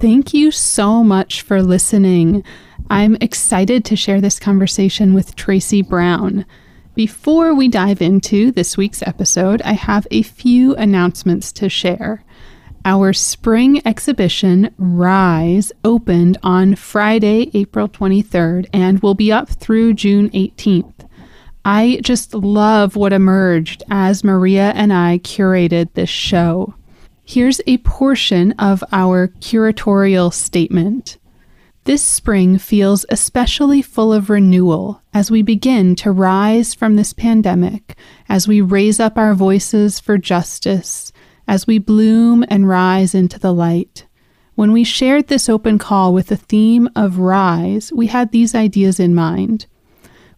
Thank you so much for listening. I'm excited to share this conversation with Tracy Brown. Before we dive into this week's episode, I have a few announcements to share. Our spring exhibition, Rise, opened on Friday, April 23rd, and will be up through June 18th. I just love what emerged as Maria and I curated this show. Here's a portion of our curatorial statement. This spring feels especially full of renewal as we begin to rise from this pandemic, as we raise up our voices for justice, as we bloom and rise into the light. When we shared this open call with the theme of rise, we had these ideas in mind.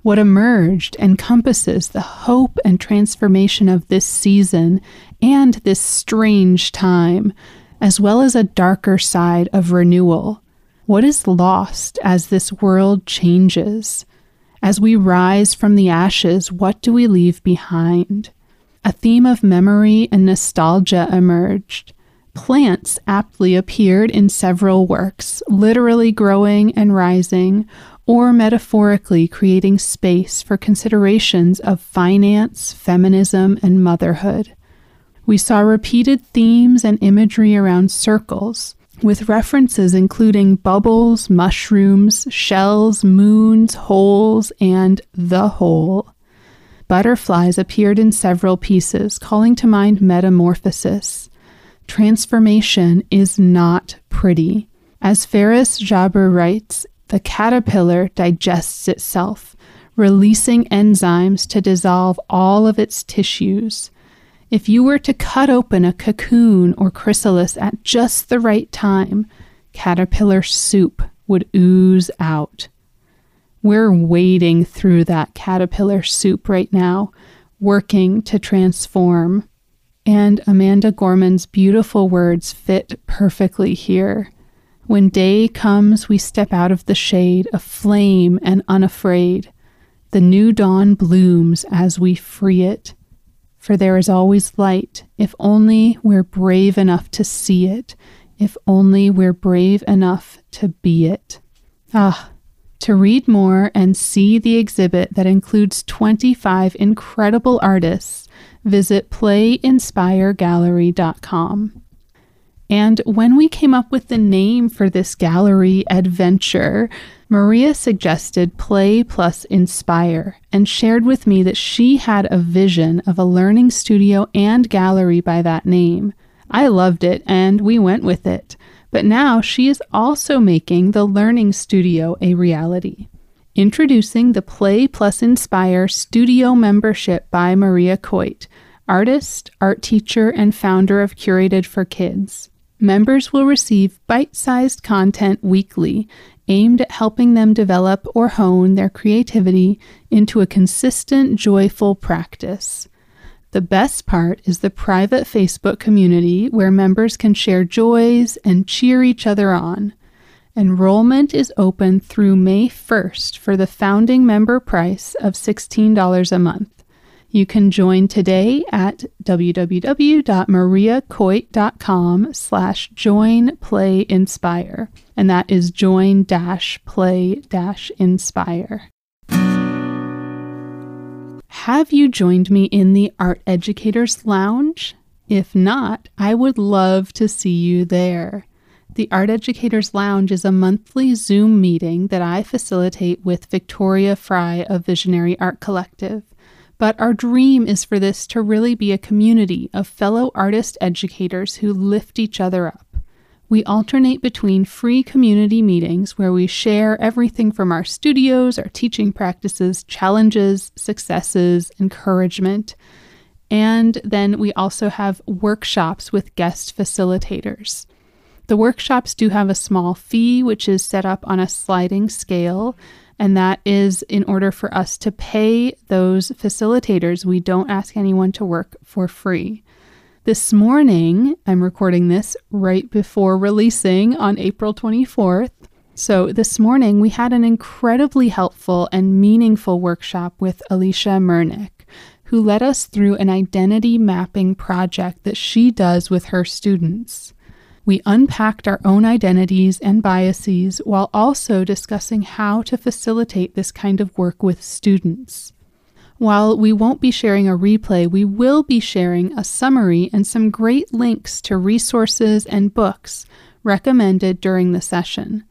What emerged encompasses the hope and transformation of this season and this strange time, as well as a darker side of renewal. What is lost as this world changes? As we rise from the ashes, what do we leave behind? A theme of memory and nostalgia emerged. Plants aptly appeared in several works, literally growing and rising, or metaphorically creating space for considerations of finance, feminism, and motherhood. We saw repeated themes and imagery around circles, with references including bubbles, mushrooms, shells, moons, holes, and the hole. Butterflies appeared in several pieces, calling to mind metamorphosis. Transformation is not pretty. As Ferris Jabr writes, the caterpillar digests itself, releasing enzymes to dissolve all of its tissues. If you were to cut open a cocoon or chrysalis at just the right time, caterpillar soup would ooze out. We're wading through that caterpillar soup right now, working to transform. And Amanda Gorman's beautiful words fit perfectly here. When day comes, we step out of the shade, aflame and unafraid. The new dawn blooms as we free it. For there is always light, if only we're brave enough to see it, if only we're brave enough to be it. Ah, to read more and see the exhibit that includes 25 incredible artists, visit playinspiregallery.com. And when we came up with the name for this gallery adventure, Maria suggested Play plus Inspire and shared with me that she had a vision of a learning studio and gallery by that name. I loved it and we went with it. But now she is also making the learning studio a reality. Introducing the Play Plus Inspire Studio membership by Maria Coit, artist, art teacher, and founder of Curated for Kids members will receive bite sized content weekly aimed at helping them develop or hone their creativity into a consistent, joyful practice. The best part is the private Facebook community where members can share joys and cheer each other on. Enrollment is open through May 1st for the founding member price of $16 a month. You can join today at www.mariacoit.com slash join play inspire. And that is join dash play dash inspire. Have you joined me in the Art Educators Lounge? If not, I would love to see you there. The Art Educators Lounge is a monthly Zoom meeting that I facilitate with Victoria Fry of Visionary Art Collective. But our dream is for this to really be a community of fellow artist educators who lift each other up. We alternate between free community meetings where we share everything from our studios, our teaching practices, challenges, successes, encouragement, And then we also have workshops with guest facilitators. The workshops do have a small fee, which is set up on a sliding scale. And that is in order for us to pay those facilitators. We don't ask anyone to work for free. This morning, I'm recording this right before releasing on April 24th. So, this morning, we had an incredibly helpful and meaningful workshop with Alicia Mernick, who led us through an identity mapping project that she does with her students. We unpacked our own identities and biases while also discussing how to facilitate this kind of work with students. While we won't be sharing a replay, we will be sharing a summary and some great links to resources and books recommended during the session.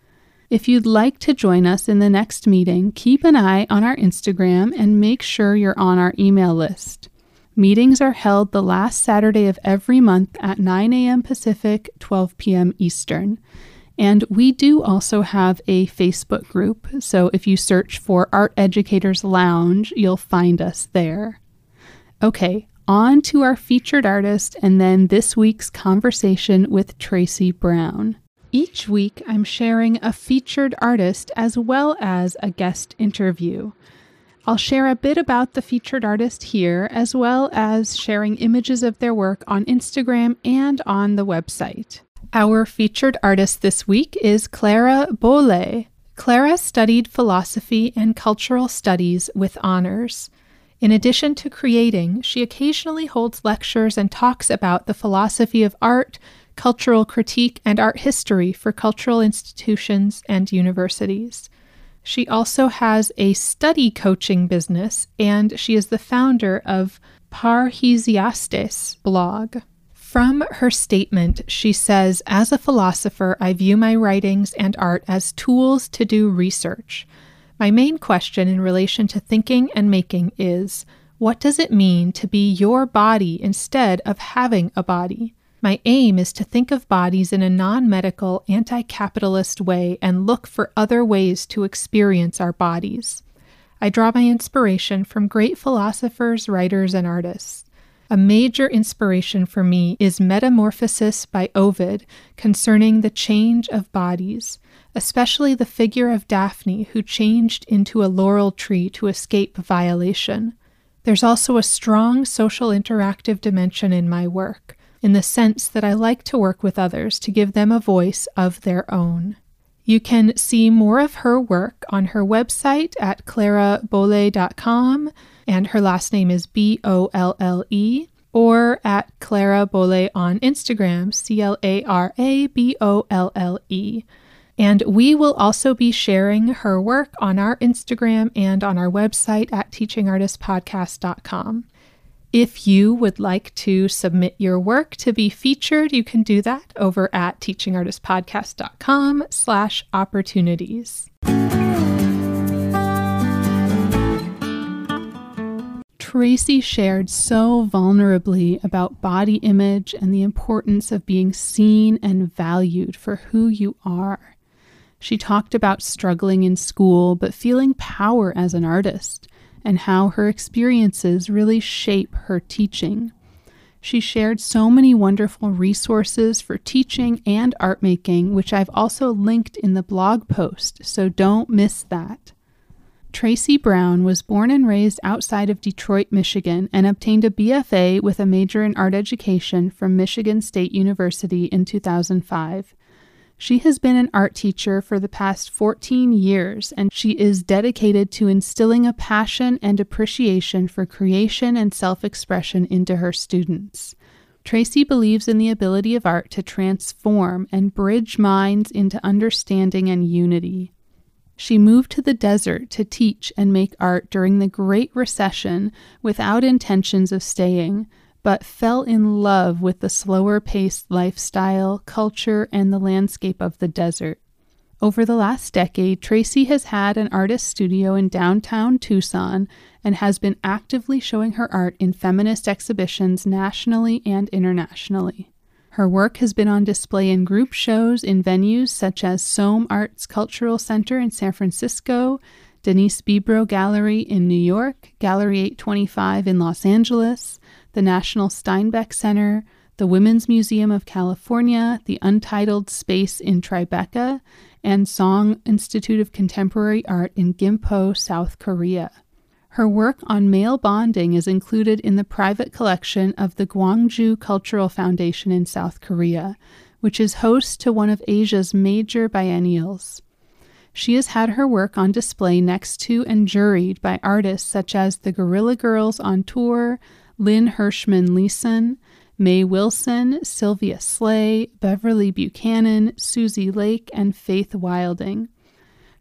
If you'd like to join us in the next meeting, keep an eye on our Instagram and make sure you're on our email list. Meetings are held the last Saturday of every month at 9 a.m. Pacific, 12 p.m. Eastern. And we do also have a Facebook group, so if you search for Art Educators Lounge, you'll find us there. Okay, on to our featured artist and then this week's conversation with Tracy Brown. Each week, I'm sharing a featured artist as well as a guest interview. I'll share a bit about the featured artist here, as well as sharing images of their work on Instagram and on the website. Our featured artist this week is Clara Bolle. Clara studied philosophy and cultural studies with honors. In addition to creating, she occasionally holds lectures and talks about the philosophy of art, cultural critique, and art history for cultural institutions and universities. She also has a study coaching business, and she is the founder of Parrhesiastes blog. From her statement, she says, As a philosopher, I view my writings and art as tools to do research. My main question in relation to thinking and making is what does it mean to be your body instead of having a body? My aim is to think of bodies in a non medical, anti capitalist way and look for other ways to experience our bodies. I draw my inspiration from great philosophers, writers, and artists. A major inspiration for me is Metamorphosis by Ovid concerning the change of bodies, especially the figure of Daphne who changed into a laurel tree to escape violation. There's also a strong social interactive dimension in my work in the sense that I like to work with others to give them a voice of their own. You can see more of her work on her website at clarabolle.com, and her last name is B O L L E, or at Clara Bolle on Instagram, C L A R A B O L L E. And we will also be sharing her work on our Instagram and on our website at teachingartistpodcast.com. If you would like to submit your work to be featured, you can do that over at teachingartistpodcast.com slash opportunities. Tracy shared so vulnerably about body image and the importance of being seen and valued for who you are. She talked about struggling in school but feeling power as an artist and how her experiences really shape her teaching. She shared so many wonderful resources for teaching and art making, which I've also linked in the blog post, so don't miss that. Tracy Brown was born and raised outside of Detroit, Michigan, and obtained a BFA with a major in art education from Michigan State University in 2005. She has been an art teacher for the past 14 years, and she is dedicated to instilling a passion and appreciation for creation and self expression into her students. Tracy believes in the ability of art to transform and bridge minds into understanding and unity. She moved to the desert to teach and make art during the Great Recession without intentions of staying, but fell in love with the slower paced lifestyle, culture, and the landscape of the desert. Over the last decade, Tracy has had an artist studio in downtown Tucson and has been actively showing her art in feminist exhibitions nationally and internationally. Her work has been on display in group shows in venues such as SOMArts Cultural Center in San Francisco, Denise Bibro Gallery in New York, Gallery 825 in Los Angeles, the National Steinbeck Center, the Women's Museum of California, the Untitled Space in Tribeca, and Song Institute of Contemporary Art in Gimpo, South Korea. Her work on male bonding is included in the private collection of the Gwangju Cultural Foundation in South Korea, which is host to one of Asia's major biennials. She has had her work on display next to and juried by artists such as the Guerrilla Girls on Tour, Lynn Hershman Leeson, Mae Wilson, Sylvia Sleigh, Beverly Buchanan, Susie Lake, and Faith Wilding.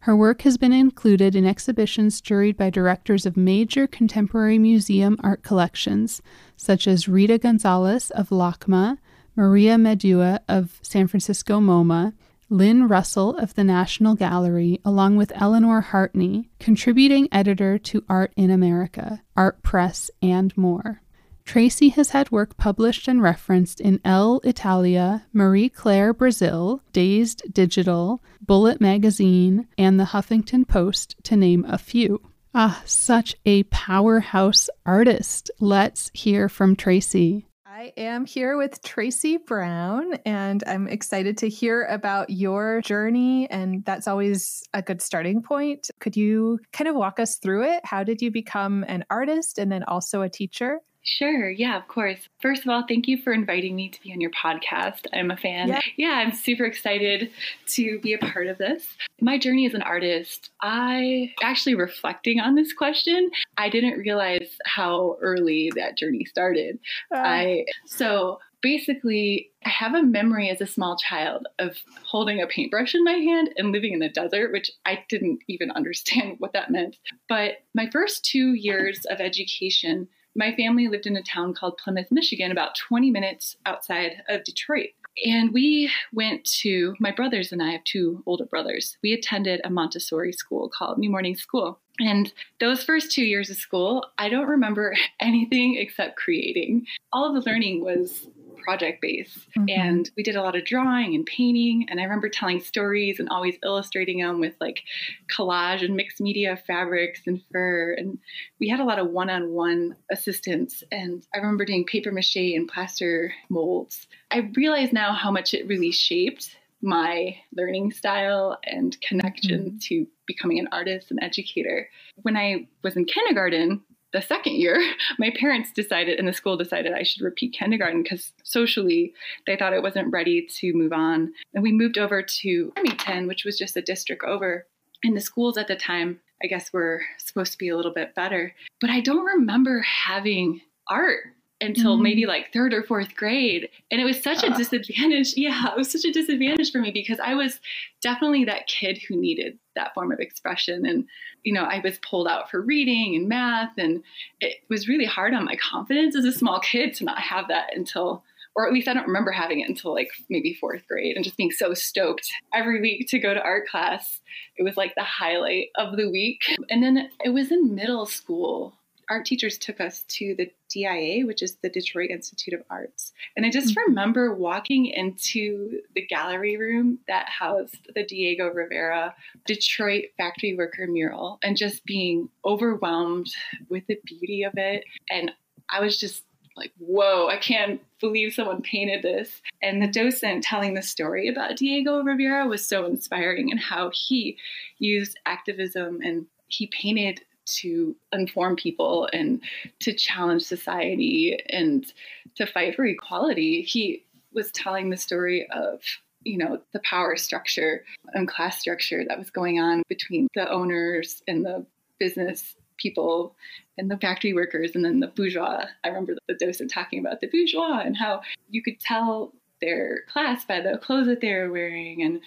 Her work has been included in exhibitions juried by directors of major contemporary museum art collections, such as Rita Gonzalez of LACMA, Maria Medua of San Francisco MoMA, Lynn Russell of the National Gallery, along with Eleanor Heartney, contributing editor to Art in America, Art Press, and more. Tracy has had work published and referenced in Elle Italia, Marie Claire Brazil, Dazed Digital, Bullet Magazine, and the Huffington Post, to name a few. Ah, such a powerhouse artist. Let's hear from Tracy. I am here with Tracy Brown, and I'm excited to hear about your journey. And that's always a good starting point. Could you kind of walk us through it? How did you become an artist and then also a teacher? Sure. Yeah, of course. First of all, thank you for inviting me to be on your podcast. I'm a fan. Yeah. yeah, I'm super excited to be a part of this. My journey as an artist, I actually reflecting on this question, I didn't realize how early that journey started. Uh. I so basically I have a memory as a small child of holding a paintbrush in my hand and living in the desert, which I didn't even understand what that meant. But my first 2 years of education my family lived in a town called Plymouth, Michigan, about 20 minutes outside of Detroit. And we went to, my brothers and I have two older brothers. We attended a Montessori school called New Morning School. And those first two years of school, I don't remember anything except creating. All of the learning was project base. Mm-hmm. And we did a lot of drawing and painting. And I remember telling stories and always illustrating them with like collage and mixed media fabrics and fur. And we had a lot of one on one assistance. And I remember doing paper mache and plaster molds. I realize now how much it really shaped my learning style and connection mm-hmm. to becoming an artist and educator. When I was in kindergarten, the second year, my parents decided, and the school decided I should repeat kindergarten because socially they thought I wasn't ready to move on. And we moved over to Remington, which was just a district over. And the schools at the time, I guess, were supposed to be a little bit better. But I don't remember having art until mm-hmm. maybe like third or fourth grade. And it was such a disadvantage. Yeah, it was such a disadvantage for me because I was definitely that kid who needed that form of expression. And, you know, I was pulled out for reading and math. And it was really hard on my confidence as a small kid to not have that until or at least I don't remember having it until like maybe fourth grade and just being so stoked every week to go to art class. It was like the highlight of the week. And then it was in middle school art teachers took us to the DIA, which is the Detroit Institute of Arts. And I just mm-hmm. remember walking into the gallery room that housed the Diego Rivera Detroit factory worker mural and just being overwhelmed with the beauty of it. And I was just like, whoa, I can't believe someone painted this. And the docent telling the story about Diego Rivera was so inspiring and how he used activism and he painted to inform people and to challenge society and to fight for equality. He was telling the story of you know the power structure and class structure that was going on between the owners and the business people and the factory workers and then the bourgeois i remember the docent talking about the bourgeois and how you could tell their class by the clothes that they were wearing and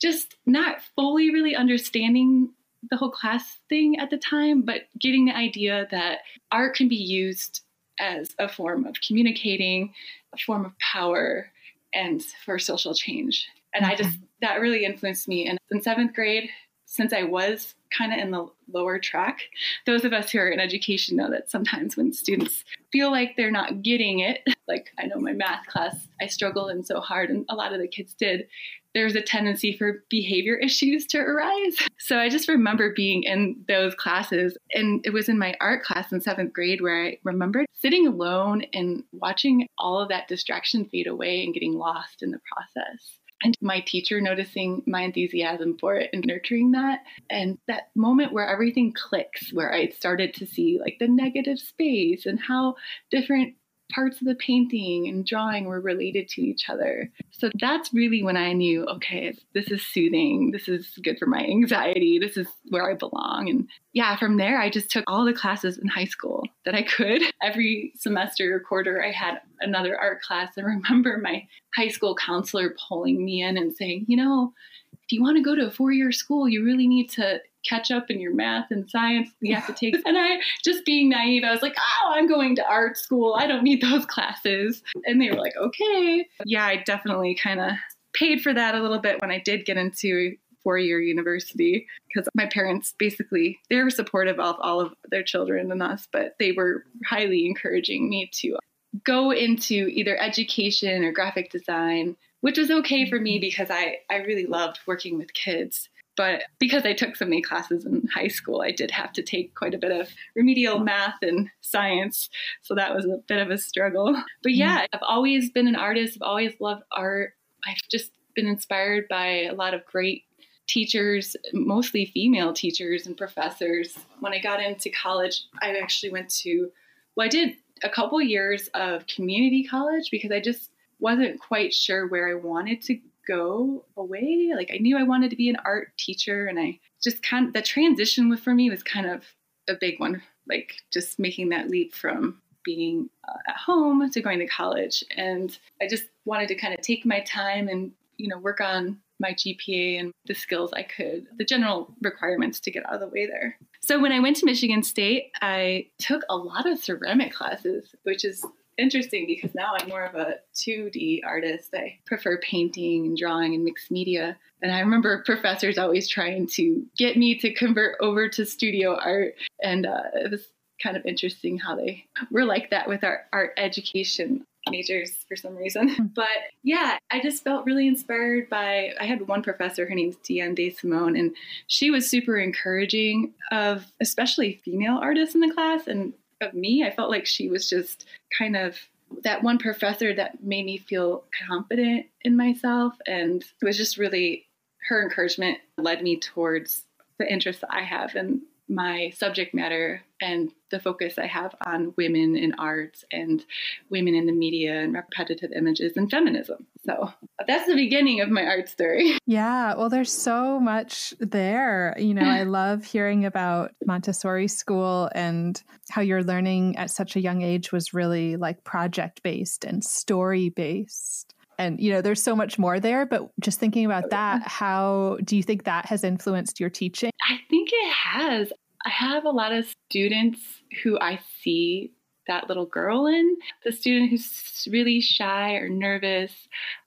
just not fully really understanding the whole class thing at the time, but getting the idea that art can be used as a form of communicating, a form of power, and for social change. And I mm-hmm. just, that really influenced me. And in seventh grade, since I was kind of in the lower track, those of us who are in education know that sometimes when students feel like they're not getting it, like I know my math class, I struggled in so hard, and a lot of the kids did, there's a tendency for behavior issues to arise. So I just remember being in those classes, and it was in my art class in seventh grade where I remembered sitting alone and watching all of that distraction fade away and getting lost in the process and my teacher noticing my enthusiasm for it and nurturing that and that moment where everything clicks where i started to see like the negative space and how different parts of the painting and drawing were related to each other. So that's really when I knew, okay, this is soothing. This is good for my anxiety. This is where I belong. And yeah, from there, I just took all the classes in high school that I could. Every semester or quarter, I had another art class. I remember my high school counselor pulling me in and saying, you know, if you want to go to a four year school, you really need to catch up in your math and science you have to take. and I, just being naive, I was like, oh, I'm going to art school. I don't need those classes. And they were like, okay. Yeah, I definitely kind of paid for that a little bit when I did get into four year university because my parents basically they were supportive of all of their children and us but they were highly encouraging me to go into either education or graphic design which was okay for me because i i really loved working with kids but because I took so many classes in high school, I did have to take quite a bit of remedial math and science. So that was a bit of a struggle. But mm-hmm. yeah, I've always been an artist. I've always loved art. I've just been inspired by a lot of great teachers, mostly female teachers and professors. When I got into college, I actually went to, well, I did a couple years of community college because I just wasn't quite sure where I wanted to go away. Like I knew I wanted to be an art teacher, and I just kind of the transition for me was kind of a big one. Like just making that leap from being uh, at home to going to college, and I just wanted to kind of take my time and you know work on my GPA and the skills I could, the general requirements to get out of the way there. So when I went to Michigan State, I took a lot of ceramic classes, which is interesting because now I'm more of a 2D artist. I prefer painting and drawing and mixed media. And I remember professors always trying to get me to convert over to studio art. And uh, it was kind of interesting how they were like that with our art education majors for some reason. Hmm. But yeah, I just felt really inspired by I had one professor, her name's Deanne De Simone, and she was super encouraging of especially female artists in the class and of me. I felt like she was just kind of that one professor that made me feel confident in myself. And it was just really her encouragement led me towards the interests I have and my subject matter and the focus I have on women in arts and women in the media and repetitive images and feminism. So that's the beginning of my art story. Yeah, well, there's so much there. You know, I love hearing about Montessori school and how your learning at such a young age was really like project based and story based and you know there's so much more there but just thinking about oh, that how do you think that has influenced your teaching i think it has i have a lot of students who i see that little girl in the student who's really shy or nervous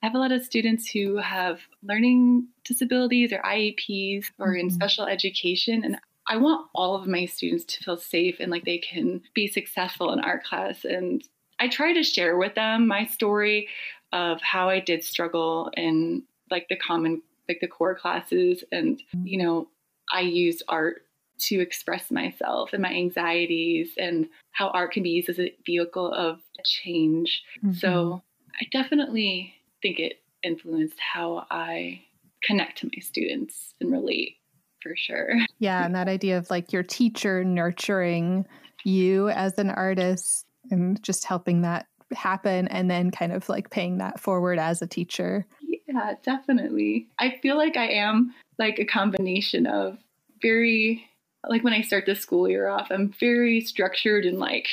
i have a lot of students who have learning disabilities or ieps or mm-hmm. in special education and I want all of my students to feel safe and like they can be successful in art class. And I try to share with them my story of how I did struggle in like the common, like the core classes. And, you know, I used art to express myself and my anxieties and how art can be used as a vehicle of change. Mm-hmm. So I definitely think it influenced how I connect to my students and relate for sure. Yeah, and that idea of like your teacher nurturing you as an artist and just helping that happen and then kind of like paying that forward as a teacher. Yeah, definitely. I feel like I am like a combination of very like when I start the school year off, I'm very structured and like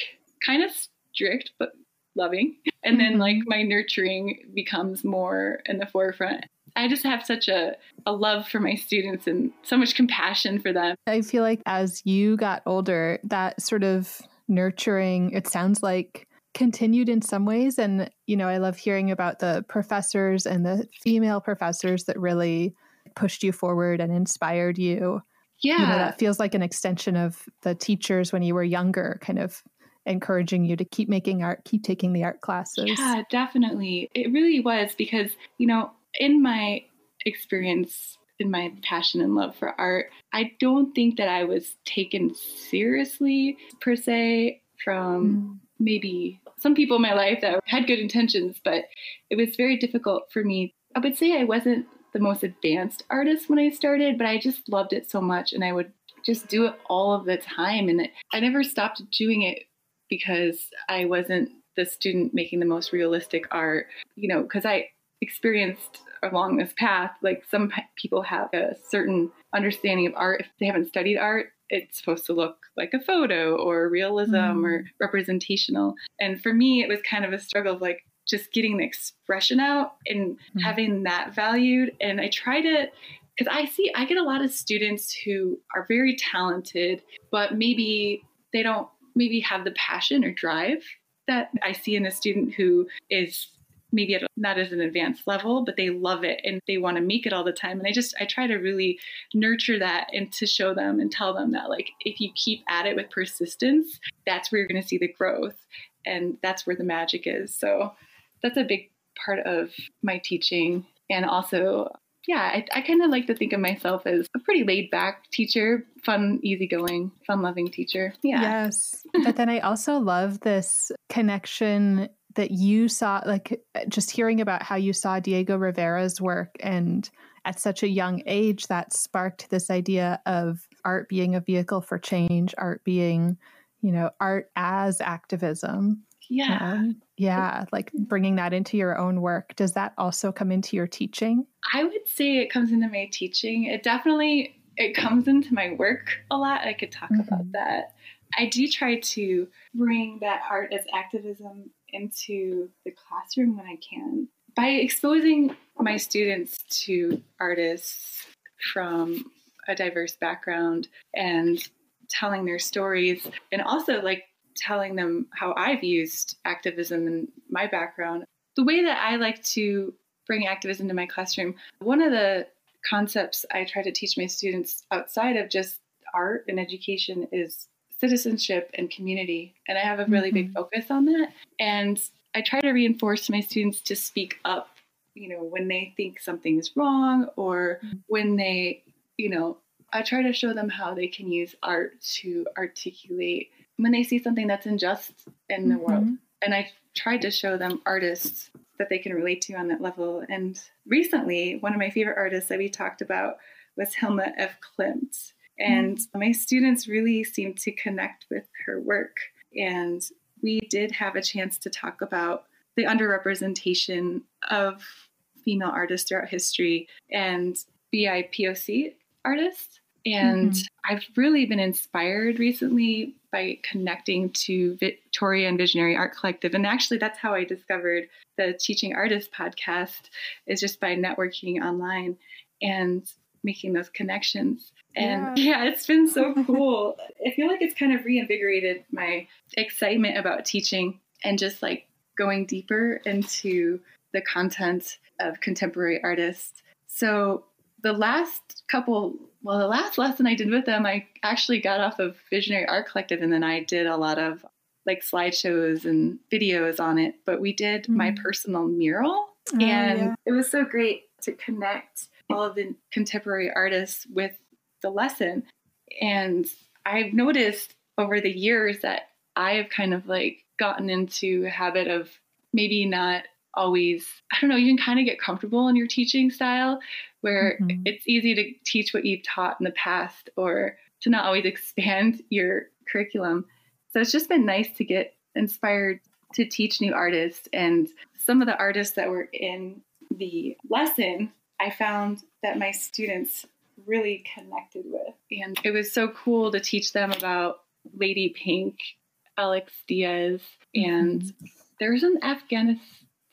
kind of strict but loving. And then mm-hmm. like my nurturing becomes more in the forefront. I just have such a, a love for my students and so much compassion for them. I feel like as you got older, that sort of nurturing, it sounds like continued in some ways. And, you know, I love hearing about the professors and the female professors that really pushed you forward and inspired you. Yeah. You know, that feels like an extension of the teachers when you were younger, kind of encouraging you to keep making art, keep taking the art classes. Yeah, definitely. It really was because, you know, in my experience in my passion and love for art, I don't think that I was taken seriously per se from mm. maybe some people in my life that had good intentions, but it was very difficult for me. I would say I wasn't the most advanced artist when I started, but I just loved it so much and I would just do it all of the time. And I never stopped doing it because I wasn't the student making the most realistic art, you know, because I experienced along this path, like some people have a certain understanding of art. If they haven't studied art, it's supposed to look like a photo or realism mm. or representational. And for me, it was kind of a struggle of like just getting the expression out and mm. having that valued. And I try to, because I see, I get a lot of students who are very talented, but maybe they don't maybe have the passion or drive that I see in a student who is maybe at not as an advanced level, but they love it and they want to make it all the time. And I just I try to really nurture that and to show them and tell them that like if you keep at it with persistence, that's where you're going to see the growth and that's where the magic is. So that's a big part of my teaching and also yeah, I, I kind of like to think of myself as a pretty laid back teacher, fun, easygoing, fun loving teacher. Yeah. Yes. but then I also love this connection that you saw, like just hearing about how you saw Diego Rivera's work and at such a young age that sparked this idea of art being a vehicle for change, art being, you know, art as activism. Yeah. Yeah, like bringing that into your own work. Does that also come into your teaching? I would say it comes into my teaching. It definitely it comes into my work a lot. I could talk mm-hmm. about that. I do try to bring that art as activism into the classroom when I can by exposing my students to artists from a diverse background and telling their stories and also like telling them how I've used activism in my background. The way that I like to bring activism to my classroom, one of the concepts I try to teach my students outside of just art and education is citizenship and community. And I have a really mm-hmm. big focus on that. And I try to reinforce my students to speak up, you know, when they think something is wrong or mm-hmm. when they, you know, I try to show them how they can use art to articulate when they see something that's unjust in the mm-hmm. world. And I tried to show them artists that they can relate to on that level. And recently, one of my favorite artists that we talked about was Hilma af Klint. And mm-hmm. my students really seemed to connect with her work. And we did have a chance to talk about the underrepresentation of female artists throughout history and BIPOC artists. And mm-hmm. I've really been inspired recently by connecting to Victoria and Visionary Art Collective. And actually, that's how I discovered the Teaching Artist podcast, is just by networking online and making those connections. And yeah, yeah it's been so cool. I feel like it's kind of reinvigorated my excitement about teaching and just like going deeper into the content of contemporary artists. So the last couple well the last lesson i did with them i actually got off of visionary art collective and then i did a lot of like slideshows and videos on it but we did mm-hmm. my personal mural oh, and yeah. it was so great to connect all of the contemporary artists with the lesson and i've noticed over the years that i've kind of like gotten into a habit of maybe not always i don't know you can kind of get comfortable in your teaching style where mm-hmm. it's easy to teach what you've taught in the past or to not always expand your curriculum. So it's just been nice to get inspired to teach new artists. And some of the artists that were in the lesson, I found that my students really connected with. And it was so cool to teach them about Lady Pink, Alex Diaz, and mm-hmm. there's an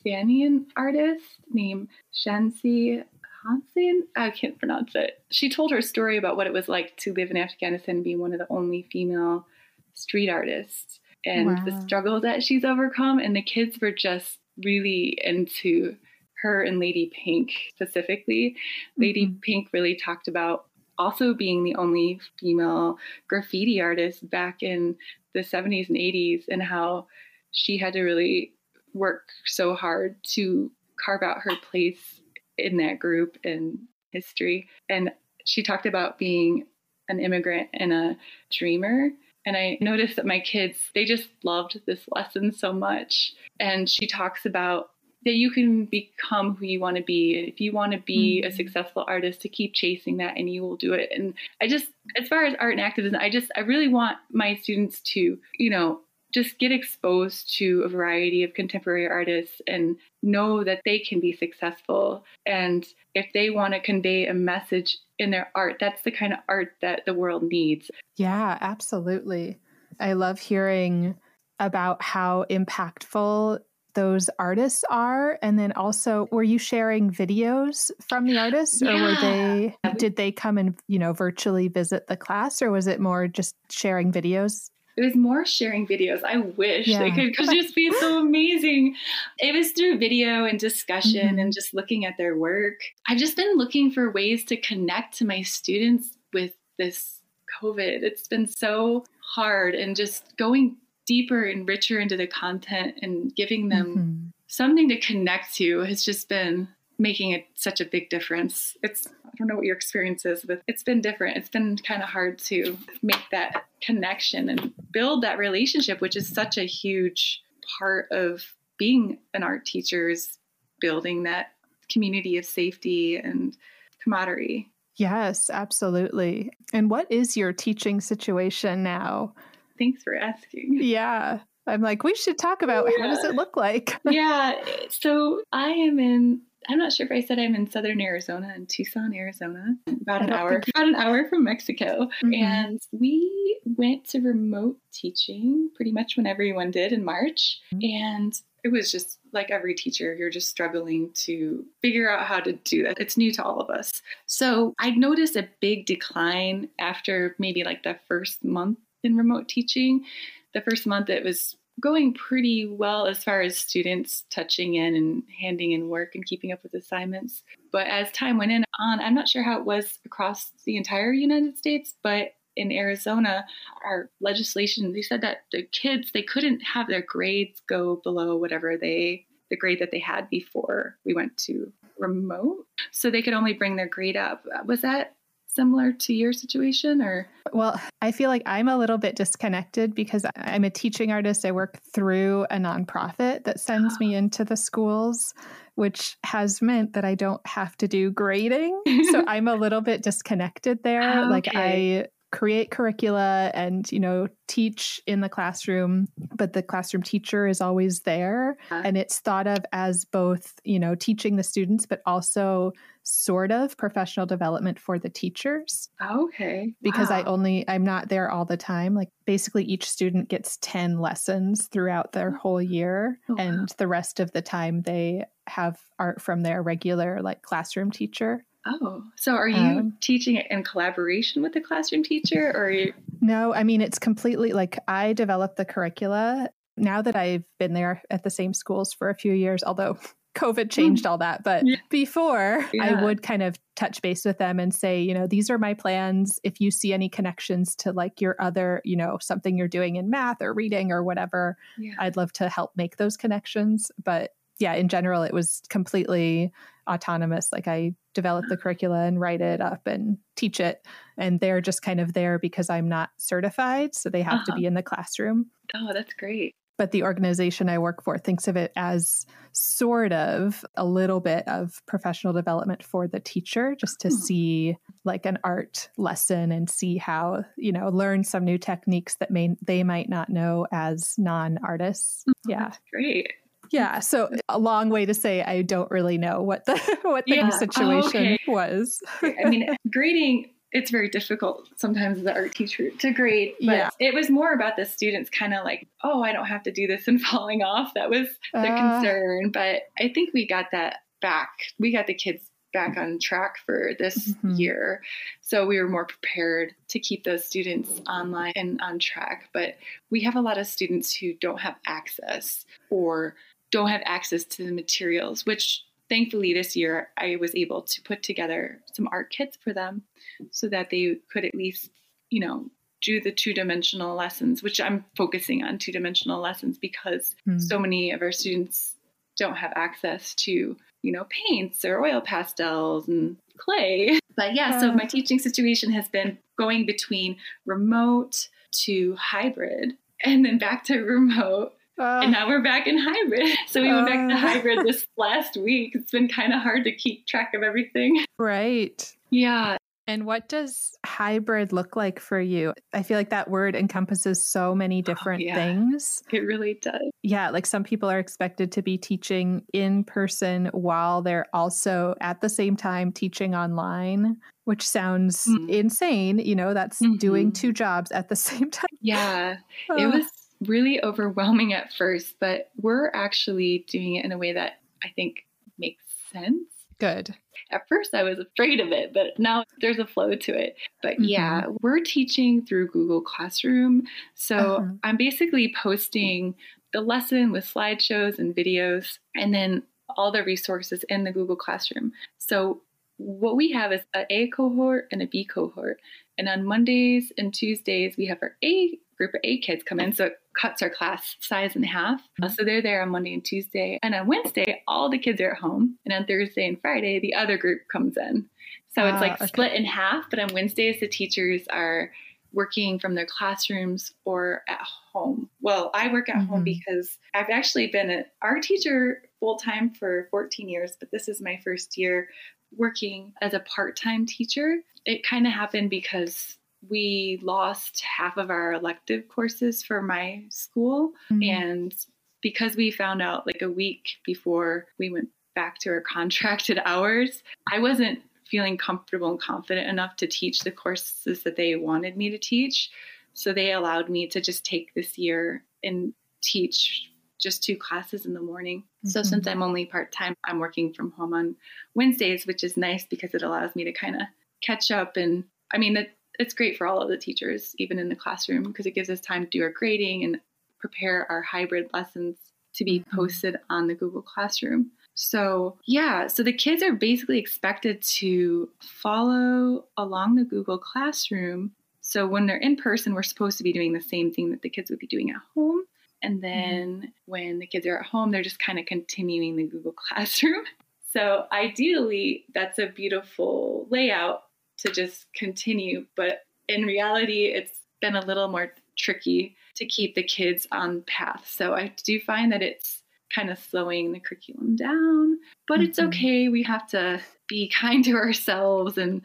Afghanistani artist named Shansi Hansen, I can't pronounce it. She told her story about what it was like to live in Afghanistan and be one of the only female street artists and wow. the struggle that she's overcome. And the kids were just really into her and Lady Pink specifically. Mm-hmm. Lady Pink really talked about also being the only female graffiti artist back in the 70s and 80s and how she had to really work so hard to carve out her place in that group in history. And she talked about being an immigrant and a dreamer. And I noticed that my kids, they just loved this lesson so much. And she talks about that you can become who you want to be. If you want to be mm-hmm. a successful artist, to keep chasing that and you will do it. And I just, as far as art and activism, I just, I really want my students to, you know, just get exposed to a variety of contemporary artists and know that they can be successful. And if they want to convey a message in their art, that's the kind of art that the world needs. Yeah, absolutely. I love hearing about how impactful those artists are and then also were you sharing videos from the artists or yeah. were they did they come and you know virtually visit the class or was it more just sharing videos it was more sharing videos. I wish yeah. they could just be so amazing. It was through video and discussion mm-hmm. and just looking at their work. I've just been looking for ways to connect to my students with this COVID. It's been so hard and just going deeper and richer into the content and giving them mm-hmm. something to connect to has just been making it such a big difference. It's I don't know what your experience is, but it's been different. It's been kind of hard to make that connection and build that relationship, which is such a huge part of being an art teacher is building that community of safety and camaraderie. Yes, absolutely. And what is your teaching situation now? Thanks for asking. Yeah. I'm like, we should talk about yeah. how does it look like? yeah. So I am in I'm not sure if I said I'm in southern Arizona in Tucson, Arizona, about an hour, about an hour from Mexico. Mm-hmm. And we went to remote teaching pretty much when everyone did in March. Mm-hmm. And it was just like every teacher, you're just struggling to figure out how to do that. It's new to all of us. So I noticed a big decline after maybe like the first month in remote teaching. The first month it was going pretty well as far as students touching in and handing in work and keeping up with assignments. But as time went in on, I'm not sure how it was across the entire United States, but in Arizona, our legislation, they said that the kids, they couldn't have their grades go below whatever they, the grade that they had before we went to remote. So they could only bring their grade up. Was that similar to your situation or? Well i feel like i'm a little bit disconnected because i'm a teaching artist. I work through a nonprofit that sends me into the schools which has meant that i don't have to do grading. So i'm a little bit disconnected there. Okay. like i create curricula and you know teach in the classroom but the classroom teacher is always there uh-huh. and it's thought of as both you know teaching the students but also sort of professional development for the teachers okay because wow. i only i'm not there all the time like basically each student gets 10 lessons throughout their oh. whole year oh, and wow. the rest of the time they have art from their regular like classroom teacher Oh, so are you um, teaching it in collaboration with the classroom teacher or you- No, I mean, it's completely like I developed the curricula. Now that I've been there at the same schools for a few years, although COVID changed mm. all that. But yeah. before, yeah. I would kind of touch base with them and say, you know, these are my plans. If you see any connections to like your other, you know, something you're doing in math or reading or whatever, yeah. I'd love to help make those connections. But yeah, in general, it was completely autonomous. Like I develop the curricula and write it up and teach it. And they're just kind of there because I'm not certified. So they have uh-huh. to be in the classroom. Oh, that's great. But the organization I work for thinks of it as sort of a little bit of professional development for the teacher, just to hmm. see like an art lesson and see how, you know, learn some new techniques that may they might not know as non artists. Mm-hmm. Yeah. Great. Yeah, so a long way to say I don't really know what the what the yeah. situation oh, okay. was. I mean, grading it's very difficult sometimes as an art teacher to grade, but yeah. it was more about the students kind of like, oh, I don't have to do this and falling off. That was the uh, concern, but I think we got that back. We got the kids back on track for this mm-hmm. year. So we were more prepared to keep those students online and on track. But we have a lot of students who don't have access or don't have access to the materials, which thankfully this year I was able to put together some art kits for them so that they could at least, you know, do the two dimensional lessons, which I'm focusing on two dimensional lessons because mm. so many of our students don't have access to, you you know, paints or oil pastels and clay. But yeah, so my teaching situation has been going between remote to hybrid and then back to remote. Uh, and now we're back in hybrid. So we went back to hybrid this last week. It's been kind of hard to keep track of everything. Right. Yeah. And what does hybrid look like for you? I feel like that word encompasses so many oh, different oh, yeah. things. It really does. Yeah, like some people are expected to be teaching in person while they're also at the same time teaching online, which sounds mm-hmm. insane. You know, that's mm-hmm. doing two jobs at the same time. Yeah, it was really overwhelming at first, but we're actually doing it in a way that I think makes sense. Good. At first, I was afraid of it, but now there's a flow to it. But mm-hmm. yeah, we're teaching through Google Classroom. So uh-huh. I'm basically posting the lesson with slideshows and videos, and then all the resources in the Google Classroom. So what we have is an A cohort and a B cohort. And on Mondays and Tuesdays, we have our A group of eight kids come in. So it cuts our class size in half. Uh, so they're there on Monday and Tuesday. And on Wednesday, all the kids are at home. And on Thursday and Friday, the other group comes in. So it's like okay. split in half. But on Wednesdays, the teachers are working from their classrooms or at home. Well, I work at mm-hmm. home because I've actually been an art teacher full time for 14 years, but this is my first year working as a part time teacher. It kind of happened because we lost half of our elective courses for my school. Mm-hmm. And because we found out like a week before we went back to our contracted hours, I wasn't feeling comfortable and confident enough to teach the courses that they wanted me to teach. So they allowed me to just take this year and teach just two classes in the morning. Mm-hmm. So since I'm only part time, I'm working from home on Wednesdays, which is nice because it allows me to kind of catch up. And I mean, it, it's great for all of the teachers, even in the classroom, because it gives us time to do our grading and prepare our hybrid lessons to be mm-hmm. posted on the Google Classroom. So, yeah, so the kids are basically expected to follow along the Google Classroom. So, when they're in person, we're supposed to be doing the same thing that the kids would be doing at home. And mm-hmm. then mm-hmm. when the kids are at home, they're just kind of continuing the Google Classroom. So, ideally, that's a beautiful layout to just continue. But in reality, it's been a little more tricky to keep the kids on path. So I do find that it's kind of slowing the curriculum down, but mm-hmm. it's okay. We have to be kind to ourselves and,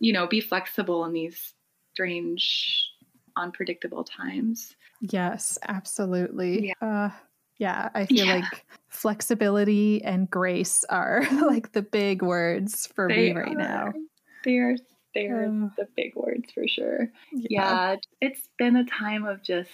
you know, be flexible in these strange, unpredictable times. Yes, absolutely. Yeah. Uh, yeah, I feel yeah. like flexibility and grace are like the big words for they me right are. now. They are they're the big words for sure. Yeah. yeah, it's been a time of just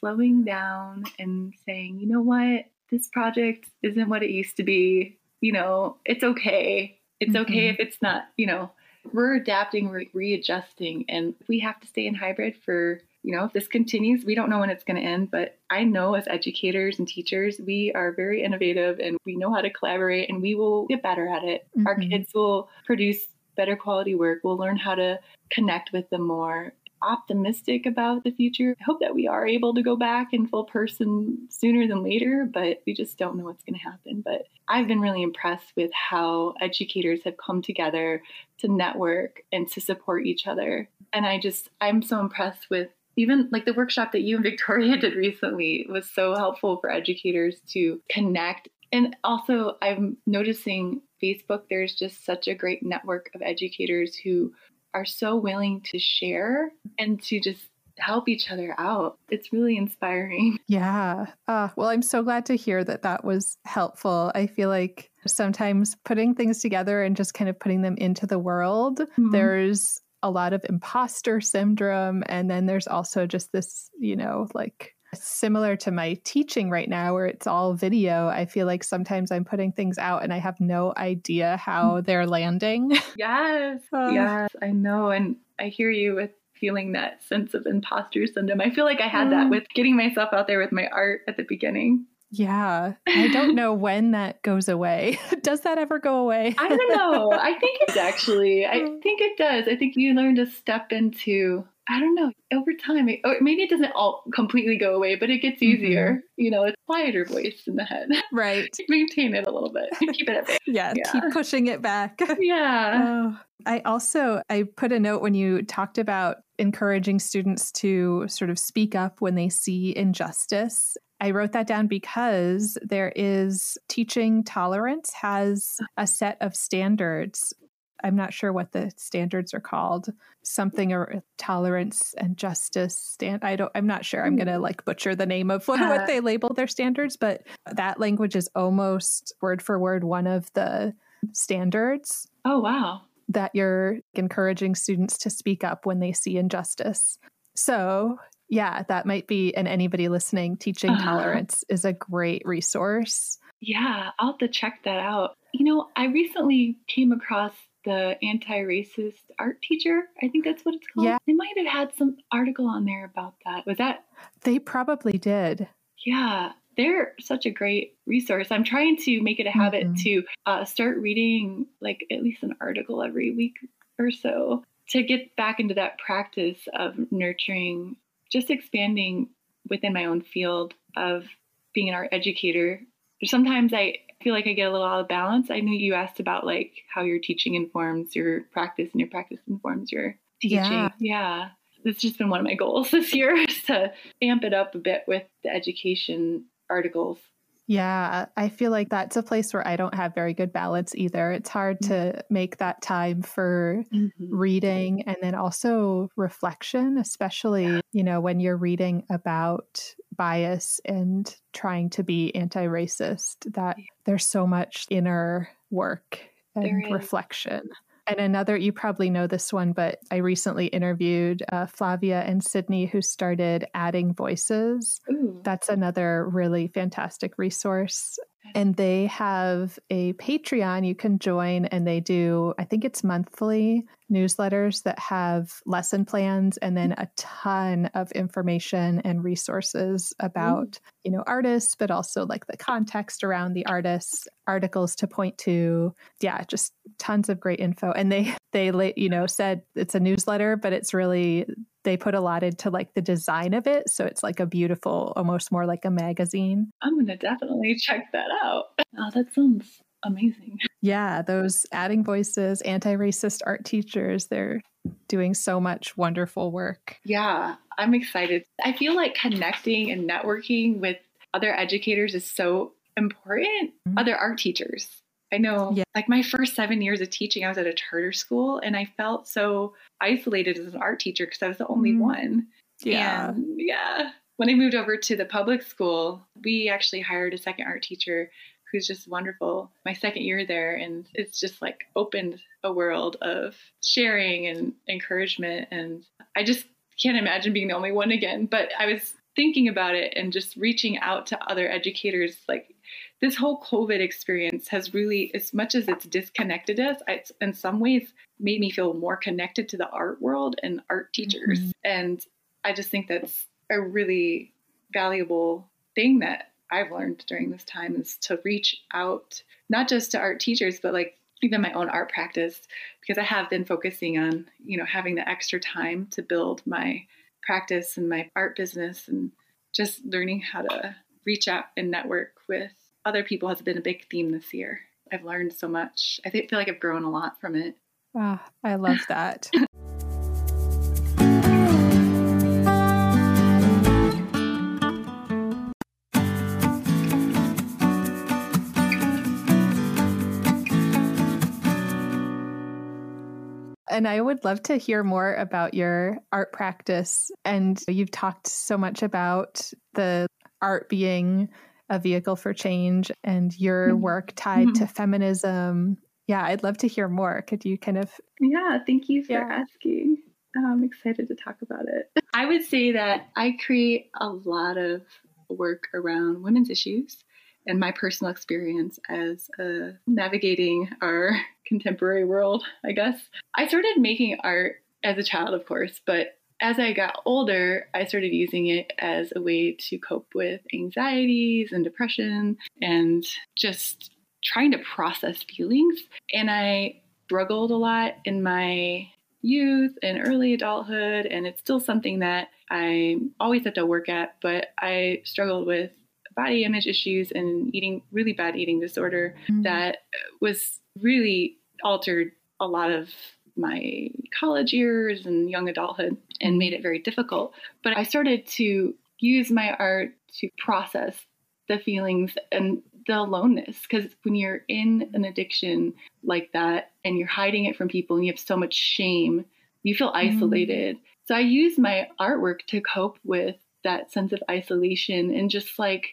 slowing down and saying, you know what, this project isn't what it used to be. You know, it's okay. It's mm-hmm. okay if it's not, you know, we're adapting, we're readjusting, and we have to stay in hybrid for, you know, if this continues, we don't know when it's going to end. But I know as educators and teachers, we are very innovative and we know how to collaborate and we will get better at it. Mm-hmm. Our kids will produce better quality work. We'll learn how to connect with them more. Optimistic about the future. I hope that we are able to go back in full person sooner than later, but we just don't know what's going to happen. But I've been really impressed with how educators have come together to network and to support each other. And I just, I'm so impressed with even like the workshop that you and Victoria did recently was so helpful for educators to connect. And also, I'm noticing Facebook, there's just such a great network of educators who are so willing to share and to just help each other out. It's really inspiring. Yeah. Uh, well, I'm so glad to hear that that was helpful. I feel like sometimes putting things together and just kind of putting them into the world, mm-hmm. there's a lot of imposter syndrome. And then there's also just this, you know, like similar to my teaching right now where it's all video i feel like sometimes i'm putting things out and i have no idea how mm. they're landing yes uh, yes i know and i hear you with feeling that sense of imposter syndrome i feel like i had that mm. with getting myself out there with my art at the beginning yeah. I don't know when that goes away. does that ever go away? I don't know. I think it's actually, I think it does. I think you learn to step into I don't know, over time, it, or maybe it doesn't all completely go away, but it gets easier. Mm-hmm. You know, it's quieter voice in the head. Right. Maintain it a little bit. Keep it at bay. Yeah, yeah, keep pushing it back. Yeah. Oh. I also I put a note when you talked about encouraging students to sort of speak up when they see injustice. I wrote that down because there is teaching tolerance has a set of standards I'm not sure what the standards are called. Something or tolerance and justice stand. I don't. I'm not sure. I'm going to like butcher the name of what, what they label their standards, but that language is almost word for word one of the standards. Oh wow! That you're encouraging students to speak up when they see injustice. So yeah, that might be. And anybody listening, teaching uh, tolerance is a great resource. Yeah, I'll have to check that out. You know, I recently came across the anti-racist art teacher. I think that's what it's called. Yeah. They might have had some article on there about that. Was that? They probably did. Yeah. They're such a great resource. I'm trying to make it a habit mm-hmm. to uh, start reading like at least an article every week or so to get back into that practice of nurturing, just expanding within my own field of being an art educator. Sometimes I feel like I get a little out of balance. I know you asked about like how your teaching informs your practice and your practice informs your teaching. Yeah. yeah. It's just been one of my goals this year is to amp it up a bit with the education articles. Yeah, I feel like that's a place where I don't have very good balance either. It's hard mm-hmm. to make that time for mm-hmm. reading and then also reflection, especially, you know, when you're reading about bias and trying to be anti racist, that there's so much inner work and reflection. And another, you probably know this one, but I recently interviewed uh, Flavia and Sydney, who started Adding Voices. Ooh. That's another really fantastic resource and they have a Patreon you can join, and they do, I think it's monthly newsletters that have lesson plans and then a ton of information and resources about, mm. you know, artists, but also like the context around the artists, articles to point to. Yeah, just tons of great info. And they, they, you know, said it's a newsletter, but it's really they put a lot into like the design of it. So it's like a beautiful, almost more like a magazine. I'm going to definitely check that out. Oh, that sounds amazing. Yeah, those adding voices, anti racist art teachers, they're doing so much wonderful work. Yeah, I'm excited. I feel like connecting and networking with other educators is so important, mm-hmm. other art teachers. I know, yeah. like my first seven years of teaching, I was at a charter school and I felt so isolated as an art teacher because I was the only mm. one. Yeah. And yeah. When I moved over to the public school, we actually hired a second art teacher who's just wonderful. My second year there, and it's just like opened a world of sharing and encouragement. And I just can't imagine being the only one again. But I was thinking about it and just reaching out to other educators like this whole COVID experience has really, as much as it's disconnected us, it's in some ways made me feel more connected to the art world and art teachers. Mm-hmm. And I just think that's a really valuable thing that I've learned during this time is to reach out, not just to art teachers, but like even my own art practice, because I have been focusing on, you know, having the extra time to build my practice and my art business and just learning how to reach out and network with other people has been a big theme this year. I've learned so much. I feel like I've grown a lot from it. Oh, I love that. And I would love to hear more about your art practice. And you've talked so much about the art being a vehicle for change and your mm-hmm. work tied mm-hmm. to feminism. Yeah, I'd love to hear more. Could you kind of? Yeah, thank you for yeah. asking. I'm excited to talk about it. I would say that I create a lot of work around women's issues and my personal experience as uh, navigating our contemporary world, I guess. I started making art as a child, of course, but as I got older, I started using it as a way to cope with anxieties and depression and just trying to process feelings. And I struggled a lot in my youth and early adulthood, and it's still something that I always have to work at. But I struggled with body image issues and eating really bad eating disorder mm-hmm. that was really altered a lot of my college years and young adulthood and made it very difficult. But I started to use my art to process the feelings and the aloneness because when you're in an addiction like that and you're hiding it from people and you have so much shame, you feel mm-hmm. isolated. Mm. So I use my artwork to cope with that sense of isolation and just like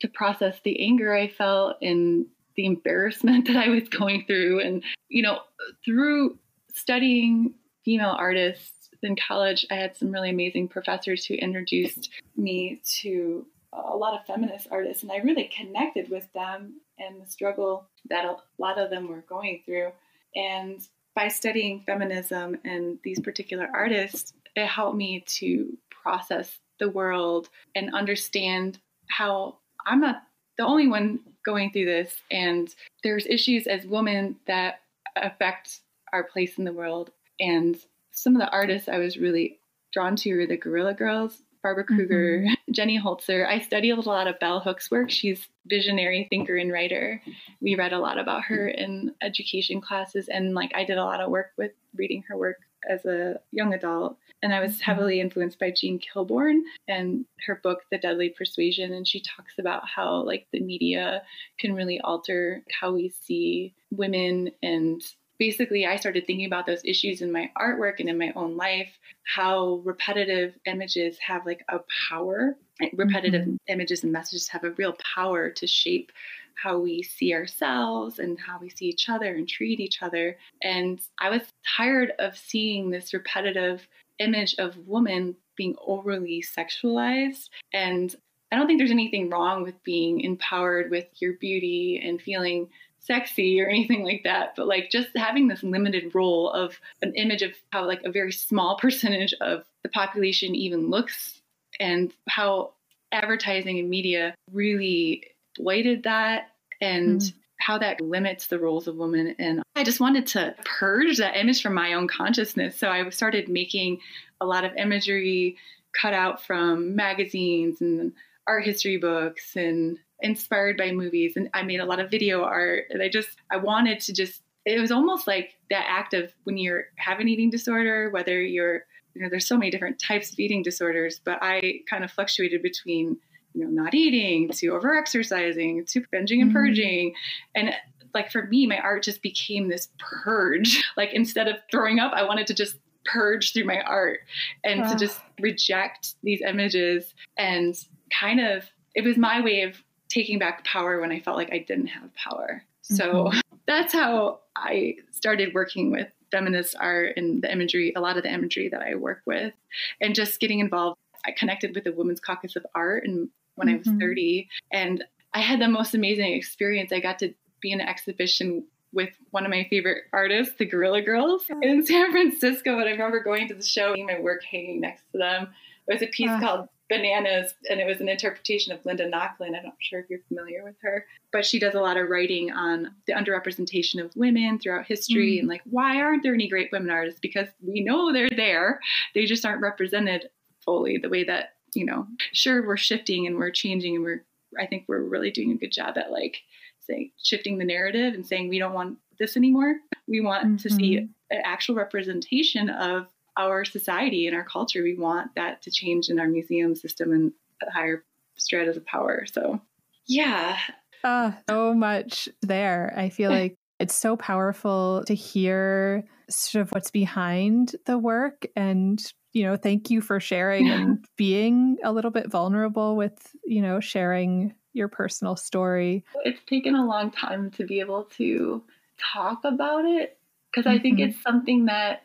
to process the anger I felt and the embarrassment that I was going through. And, you know, through studying female artists in college, I had some really amazing professors who introduced me to a lot of feminist artists, and I really connected with them and the struggle that a lot of them were going through. And by studying feminism and these particular artists, it helped me to process the world and understand how I'm not the only one going through this, and there's issues as women that affect our place in the world. And some of the artists I was really drawn to were the Guerrilla Girls, Barbara Kruger, mm-hmm. Jenny Holzer. I studied a lot of Bell Hooks' work. She's visionary thinker and writer. We read a lot about her in education classes, and like I did a lot of work with reading her work as a young adult. And I was mm-hmm. heavily influenced by Jean Kilbourne and her book, The Deadly Persuasion. And she talks about how, like, the media can really alter how we see women and basically i started thinking about those issues in my artwork and in my own life how repetitive images have like a power. Repetitive mm-hmm. images and messages have a real power to shape how we see ourselves and how we see each other and treat each other. And i was tired of seeing this repetitive image of woman being overly sexualized. And I don't think there's anything wrong with being empowered with your beauty and feeling sexy or anything like that but like just having this limited role of an image of how like a very small percentage of the population even looks and how advertising and media really exploited that and mm. how that limits the roles of women and i just wanted to purge that image from my own consciousness so i started making a lot of imagery cut out from magazines and art history books and inspired by movies. And I made a lot of video art. And I just I wanted to just it was almost like that act of when you have an eating disorder whether you're you know there's so many different types of eating disorders but I kind of fluctuated between you know not eating to over exercising to binging and mm-hmm. purging. And like for me my art just became this purge. Like instead of throwing up I wanted to just purge through my art and to just reject these images and kind of it was my way of taking back power when I felt like I didn't have power. So mm-hmm. that's how I started working with feminist art and the imagery, a lot of the imagery that I work with, and just getting involved. I connected with the Women's Caucus of Art and when mm-hmm. I was 30, and I had the most amazing experience. I got to be in an exhibition with one of my favorite artists, the Guerrilla Girls, in San Francisco. And I remember going to the show, my work hanging next to them. It was a piece uh. called Bananas, and it was an interpretation of Linda Nochlin. I'm not sure if you're familiar with her, but she does a lot of writing on the underrepresentation of women throughout history mm. and like why aren't there any great women artists? Because we know they're there, they just aren't represented fully the way that you know. Sure, we're shifting and we're changing, and we're I think we're really doing a good job at like saying shifting the narrative and saying we don't want this anymore. We want mm-hmm. to see mm-hmm. an actual representation of our society and our culture. We want that to change in our museum system and higher stratas of power. So, yeah. Uh, so much there. I feel like it's so powerful to hear sort of what's behind the work and you know thank you for sharing and being a little bit vulnerable with you know sharing your personal story it's taken a long time to be able to talk about it because mm-hmm. i think mm-hmm. it's something that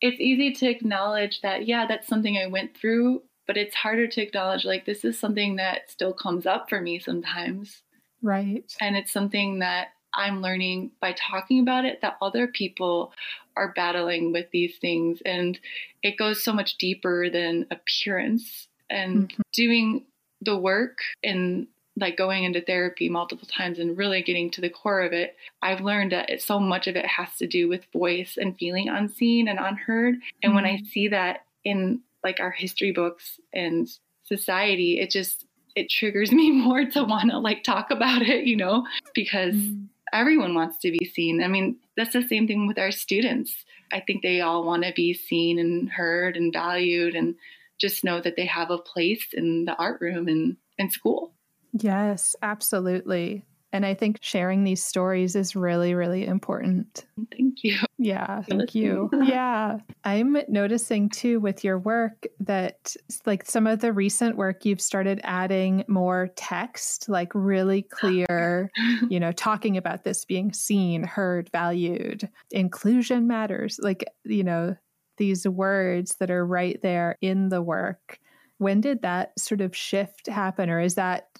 it's easy to acknowledge that, yeah, that's something I went through, but it's harder to acknowledge, like, this is something that still comes up for me sometimes. Right. And it's something that I'm learning by talking about it that other people are battling with these things. And it goes so much deeper than appearance. And mm-hmm. doing the work and like going into therapy multiple times and really getting to the core of it, I've learned that it, so much of it has to do with voice and feeling unseen and unheard. And mm-hmm. when I mm-hmm. see that in like our history books and society, it just it triggers me more to want to like talk about it, you know, because mm-hmm. everyone wants to be seen. I mean, that's the same thing with our students. I think they all want to be seen and heard and valued and just know that they have a place in the art room and in school. Yes, absolutely. And I think sharing these stories is really, really important. Thank you. Yeah, thank you. Yeah. I'm noticing too with your work that, like, some of the recent work you've started adding more text, like really clear, you know, talking about this being seen, heard, valued. Inclusion matters. Like, you know, these words that are right there in the work. When did that sort of shift happen? Or is that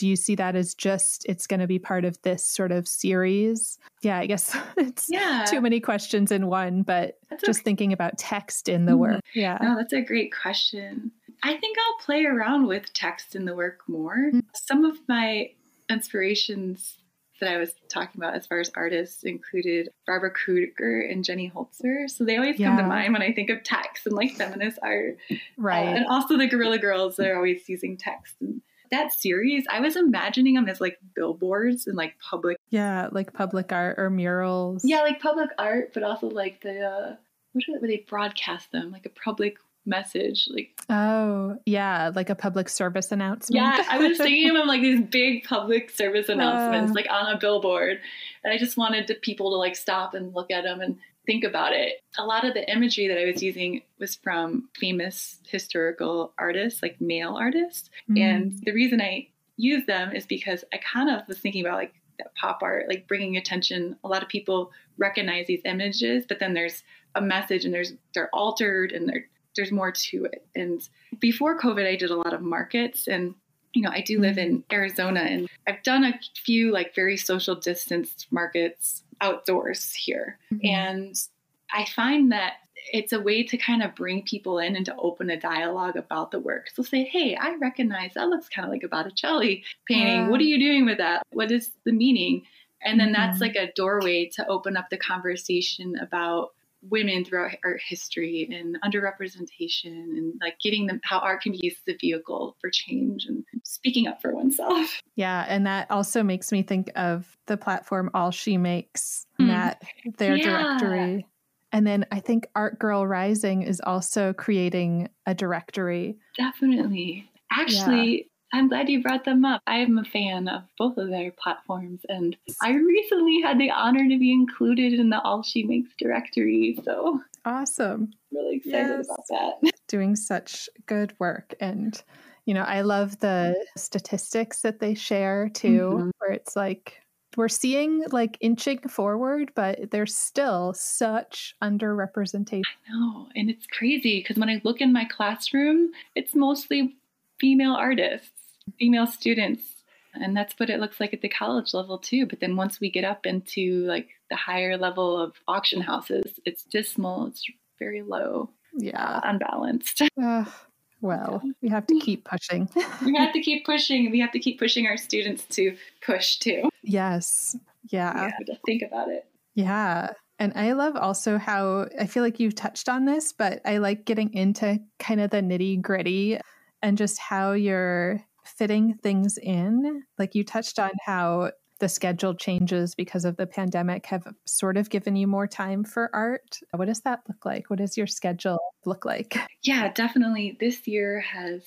do you see that as just it's going to be part of this sort of series? Yeah, I guess it's yeah. too many questions in one, but that's just okay. thinking about text in the work. Yeah. No, that's a great question. I think I'll play around with text in the work more. mm Some of my inspirations that I was talking about as far as artists included Barbara Kruger and Jenny Holzer. So they always yeah. come to mind when I think of text and like feminist art. Right. Uh, and also the Guerrilla Girls, they're always using text. And that series, I was imagining them as like billboards and like public. Yeah, like public art or murals. Yeah, like public art, but also like the, uh, what are they, they broadcast them? Like a public message like oh yeah like a public service announcement yeah i was thinking of like these big public service announcements uh, like on a billboard and i just wanted to, people to like stop and look at them and think about it a lot of the imagery that i was using was from famous historical artists like male artists mm. and the reason i use them is because i kind of was thinking about like that pop art like bringing attention a lot of people recognize these images but then there's a message and there's they're altered and they're there's more to it. And before COVID, I did a lot of markets and you know, I do live in. Arizona and I've done a few like very social distanced markets outdoors here. Mm-hmm. And I find that it's a way to kind of bring people in and to open a dialogue about the work. So say, hey, I recognize that looks kind of like a Botticelli painting. Yeah. What are you doing with that? What is the meaning? And then mm-hmm. that's like a doorway to open up the conversation about women throughout art history and underrepresentation and like getting them how art can be used as a vehicle for change and speaking up for oneself. Yeah, and that also makes me think of the platform All She Makes, mm. that their yeah. directory. And then I think Art Girl Rising is also creating a directory. Definitely. Actually, I'm glad you brought them up. I am a fan of both of their platforms, and I recently had the honor to be included in the All She Makes directory. So awesome! Really excited yes. about that. Doing such good work, and you know, I love the statistics that they share too, mm-hmm. where it's like we're seeing like inching forward, but there's still such underrepresentation. I know, and it's crazy because when I look in my classroom, it's mostly female artists female students and that's what it looks like at the college level too. But then once we get up into like the higher level of auction houses it's dismal it's very low yeah. unbalanced. Uh, well we have to keep pushing. We have to keep pushing we have to keep pushing our students to push too. Yes yeah. To think about it. Yeah and I love also how I feel like you've touched on this, but I like getting into kind of the nitty gritty and just how you're fitting things in. Like you touched on how the schedule changes because of the pandemic have sort of given you more time for art. What does that look like? What does your schedule look like? Yeah, definitely. This year has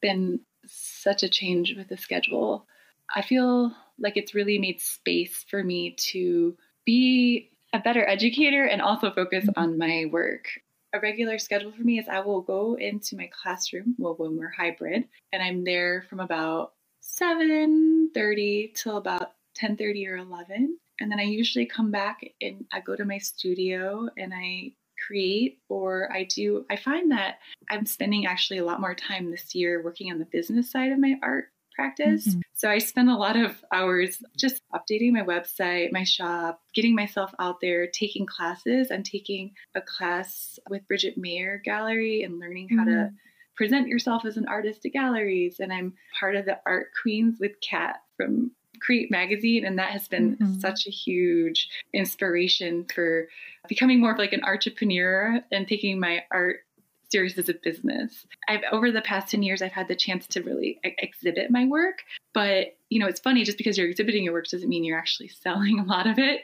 been such a change with the schedule. I feel like it's really made space for me to be a better educator and also focus mm-hmm. on my work a regular schedule for me is I will go into my classroom, well, when we're hybrid, and I'm there from about 7.30 till about 10.30 or 11. And then I usually come back and I go to my studio and I create or I do, I find that I'm spending actually a lot more time this year working on the business side of my art practice. Mm-hmm. So I spend a lot of hours just updating my website, my shop, getting myself out there, taking classes. I'm taking a class with Bridgette Mayer Gallery and learning how mm-hmm. to present yourself as an artist to galleries. And I'm part of the Art Queens with Kat from Create Magazine. And that has been mm-hmm. such a huge inspiration for becoming more of like an entrepreneur and taking my art serious as a business. I've over the past 10 years I've had the chance to really ex- exhibit my work, but you know, it's funny just because you're exhibiting your work doesn't mean you're actually selling a lot of it.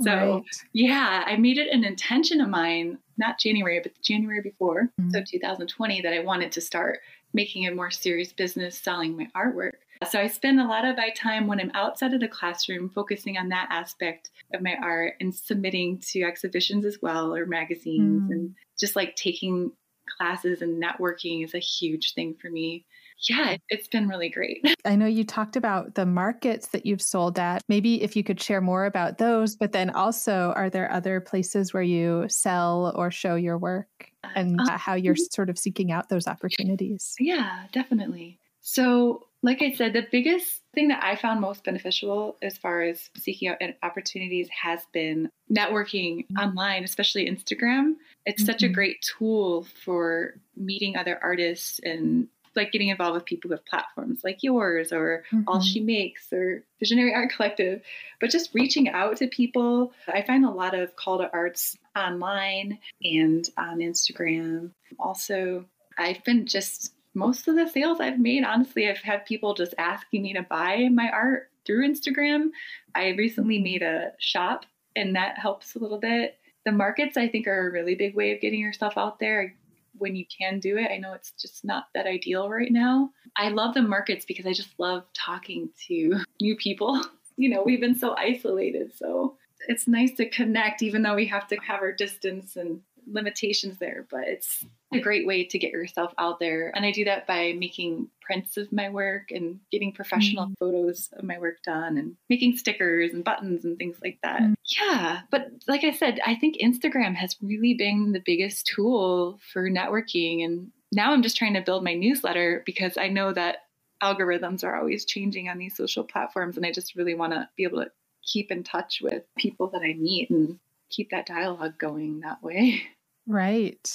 So, right. yeah, I made it an intention of mine, not January, but January before, mm-hmm. so 2020 that I wanted to start making a more serious business selling my artwork. So I spend a lot of my time when I'm outside of the classroom focusing on that aspect of my art and submitting to exhibitions as well or magazines mm. and just like taking classes and networking is a huge thing for me. Yeah, it's been really great. I know you talked about the markets that you've sold at. Maybe if you could share more about those, but then also, are there other places where you sell or show your work and um, how you're sort of seeking out those opportunities? Yeah, definitely. So, like I said, the biggest thing that I found most beneficial as far as seeking out opportunities has been networking mm-hmm. online, especially Instagram. It's mm-hmm. such a mm-hmm. great tool for meeting other artists and like getting involved with people who have platforms like yours or mm-hmm. All She Makes or Visionary Art Collective, but just reaching out to people. I find a lot of call to arts online and on Instagram. Also, I've been just most of the sales I've made, honestly, I've had people just asking me to buy my art through Instagram. I recently made a shop, and that helps a little bit. The markets, I think, are a really big way of getting yourself out there when you can do it. I know it's just not that ideal right now. I love the markets because I just love talking to new people. You know, we've been so isolated, so it's nice to connect, even though we have to have our distance and limitations there, but it's a great way to get yourself out there. And I do that by making prints of my work and getting professional mm-hmm. photos of my work done and making stickers and buttons and things like that. Mm-hmm. Yeah. But like I said, I think Instagram has really been the biggest tool for networking. And now I'm just trying to build my newsletter because I know that algorithms are always changing on these social platforms. And I just really want to be able to keep in touch with people that I meet and keep that dialogue going that way. Right.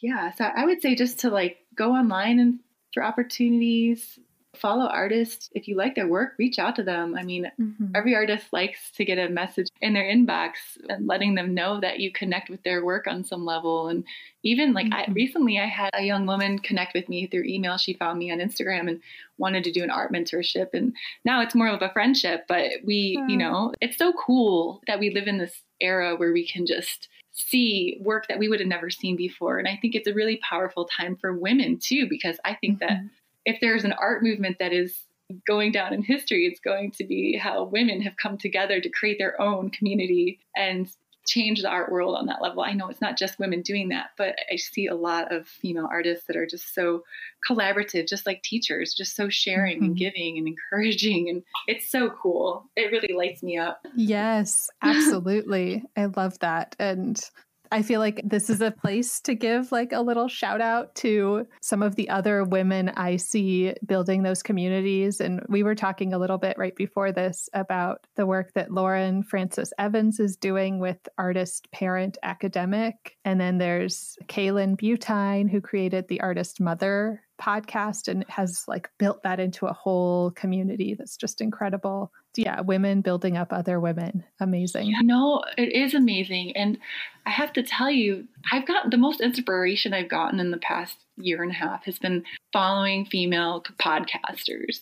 Yeah. So I would say just to like go online and for opportunities, follow artists. If you like their work, reach out to them. I mean, mm-hmm. every artist likes to get a message in their inbox and letting them know that you connect with their work on some level. And even like mm-hmm. I recently I had a young woman connect with me through email. She found me on Instagram and wanted to do an art mentorship. And now it's more of a friendship, but we, you know, it's so cool that we live in this era where we can just see work that we would have never seen before. And I think it's a really powerful time for women too, because I think mm-hmm. that if there's an art movement that is going down in history, it's going to be how women have come together to create their own community and change the art world on that level. I know it's not just women doing that, but I see a lot of female artists that are just so collaborative, just like teachers, just so sharing mm-hmm. and giving and encouraging. And it's so cool. It really lights me up. Yes, absolutely. I love that. And I feel like this is a place to give like a little shout out to some of the other women I see building those communities. And we were talking a little bit right before this about the work that Lauren Francis Evans is doing with Artist Parent Academic. And then there's Kaylin Butine, who created the Artist Mother podcast and has like built that into a whole community that's just incredible. Yeah, women building up other women. Amazing. Yeah, no, it is amazing. And I have to tell you, I've got the most inspiration I've gotten in the past year and a half has been following female podcasters.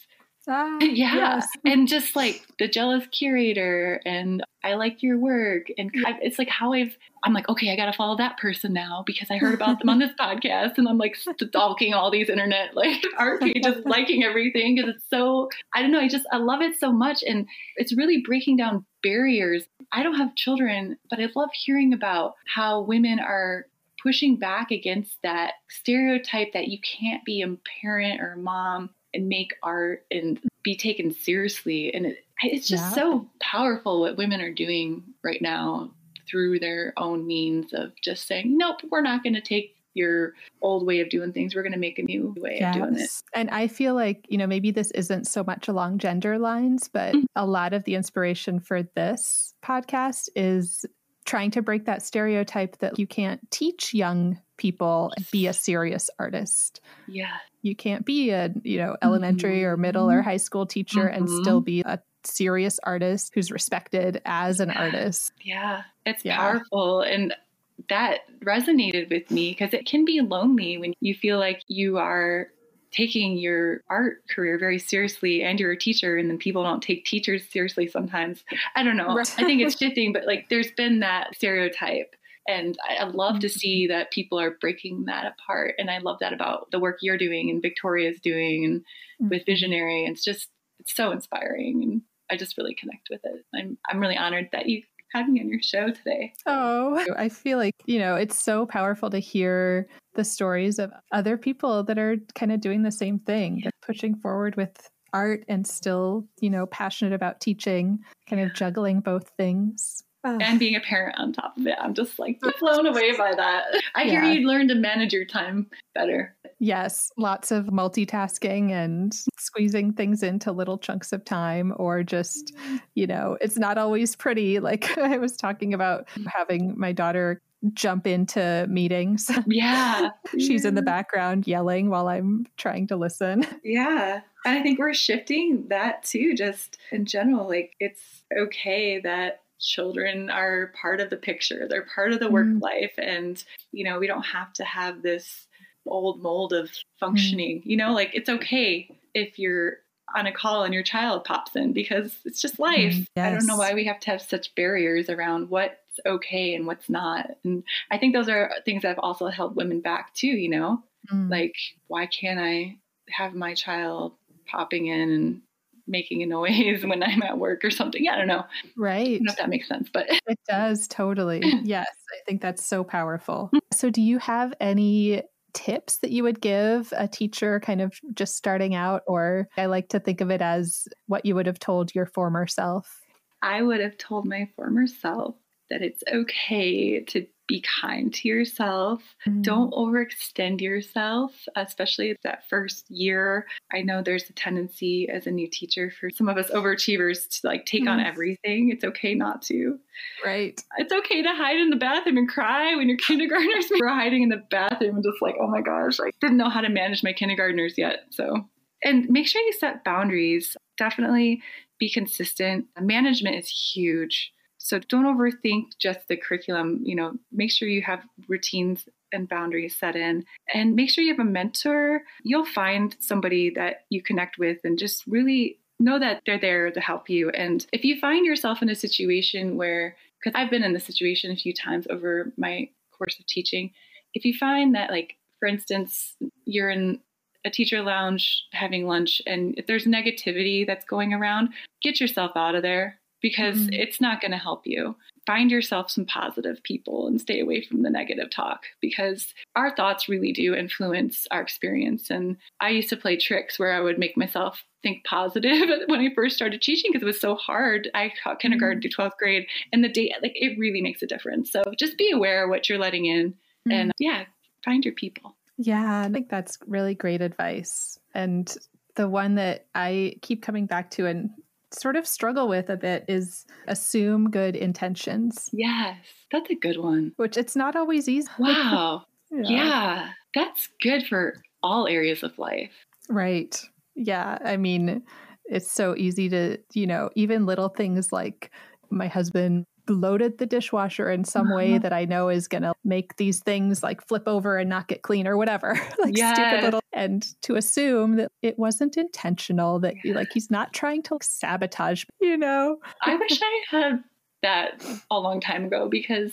Ah, yeah. Yes. And just like the jealous curator and I like your work. And it's like how I've, I'm like, okay, I got to follow that person now because I heard about them on this podcast. And I'm like stalking all these internet like art pages, liking everything because it's so, I don't know, I just, I love it so much. And it's really breaking down barriers. I don't have children, but I love hearing about how women are pushing back against that stereotype that you can't be a parent or a mom and make art and be taken seriously. And it, it's just yeah. so powerful what women are doing right now through their own means of just saying, nope, we're not going to take your old way of doing things. We're going to make a new way yes. of doing it. And I feel like, you know, maybe this isn't so much along gender lines, but mm-hmm. a lot of the inspiration for this podcast is trying to break that stereotype that you can't teach young people be a serious artist. Yeah. You can't be a, you know, elementary mm-hmm. or middle or high school teacher mm-hmm. and still be a serious artist who's respected as an artist. Yeah. It's yeah. powerful and that resonated with me because it can be lonely when you feel like you are taking your art career very seriously and you're a teacher and then people don't take teachers seriously sometimes. I don't know. Right. I think it's shifting, but like there's been that stereotype. And I, love to see mm-hmm. that people are breaking that apart. And I love that about the work you're doing and Victoria's doing and mm-hmm. with Visionary. It's just it's so inspiring and I just really connect with it. I'm I'm really honored that you had me on your show today. Oh, I feel like, you know, it's so powerful to hear the stories of other people that are kind of doing the same thing, yeah. pushing forward with art and still, you know, passionate about teaching, kind of juggling both things. And being a parent on top of it. I'm just like blown away by that. I yeah. hear you learn to manage your time better. Yes, lots of multitasking and squeezing things into little chunks of time, or just, you know, it's not always pretty. Like I was talking about having my daughter jump into meetings. Yeah. She's in the background yelling while I'm trying to listen. Yeah. And I think we're shifting that too, just in general. Like it's okay that children are part of the picture, they're part of the work mm. life. And, you know, we don't have to have this old mold of functioning. Mm. You know, like it's okay if you're on a call and your child pops in because it's just life. Mm, yes. I don't know why we have to have such barriers around what's okay and what's not. And I think those are things that have also held women back too, you know? Mm. Like, why can't I have my child popping in and making a noise when I'm at work or something? Yeah, I don't know. Right. I don't know if that makes sense, but it does totally. yes. I think that's so powerful. So, do you have any tips that you would give a teacher kind of just starting out? Or I like to think of it as what you would have told your former self. I would have told my former self that it's okay to be kind to yourself. Mm-hmm. Don't overextend yourself, especially that first year. I know there's a tendency as a new teacher for some of us overachievers to like take mm-hmm. on everything. It's okay not to. Right. It's okay to hide in the bathroom and cry when your kindergartners were hiding in the bathroom and just like, oh my gosh, I didn't know how to manage my kindergartners yet. So, and make sure you set boundaries. Definitely be consistent. Management is huge so don't overthink just the curriculum. You know, make sure you have routines and boundaries set in and make sure you have a mentor. You'll find somebody that you connect with and just really know that they're there to help you. And if you find yourself in a situation where, because I've been in this situation a few times over my course of teaching, if you find that, like, for instance, you're in a teacher lounge having lunch and if there's negativity that's going around, get yourself out of there because mm-hmm. it's not going to help you. Find yourself some positive people and stay away from the negative talk because our thoughts really do influence our experience. And I used to play tricks where I would make myself think positive when I first started teaching because it was so hard. I taught kindergarten mm-hmm. to 12th grade and the day, like, it really makes a difference. So just be aware of what you're letting in mm-hmm. and yeah, find your people. Yeah, I think that's really great advice. And the one that I keep coming back to and sort of struggle with a bit is assume good intentions. Yes, that's a good one. Which it's not always easy. Wow. yeah. yeah, that's good for all areas of life. Right. Yeah. I mean, it's so easy to, you know, even little things like my husband loaded the dishwasher in some way uh-huh. that I know is going to make these things like flip over and not get clean or whatever. like yes. stupid little and to assume that it wasn't intentional that yes. like he's not trying to sabotage, you know. I wish I had that a long time ago because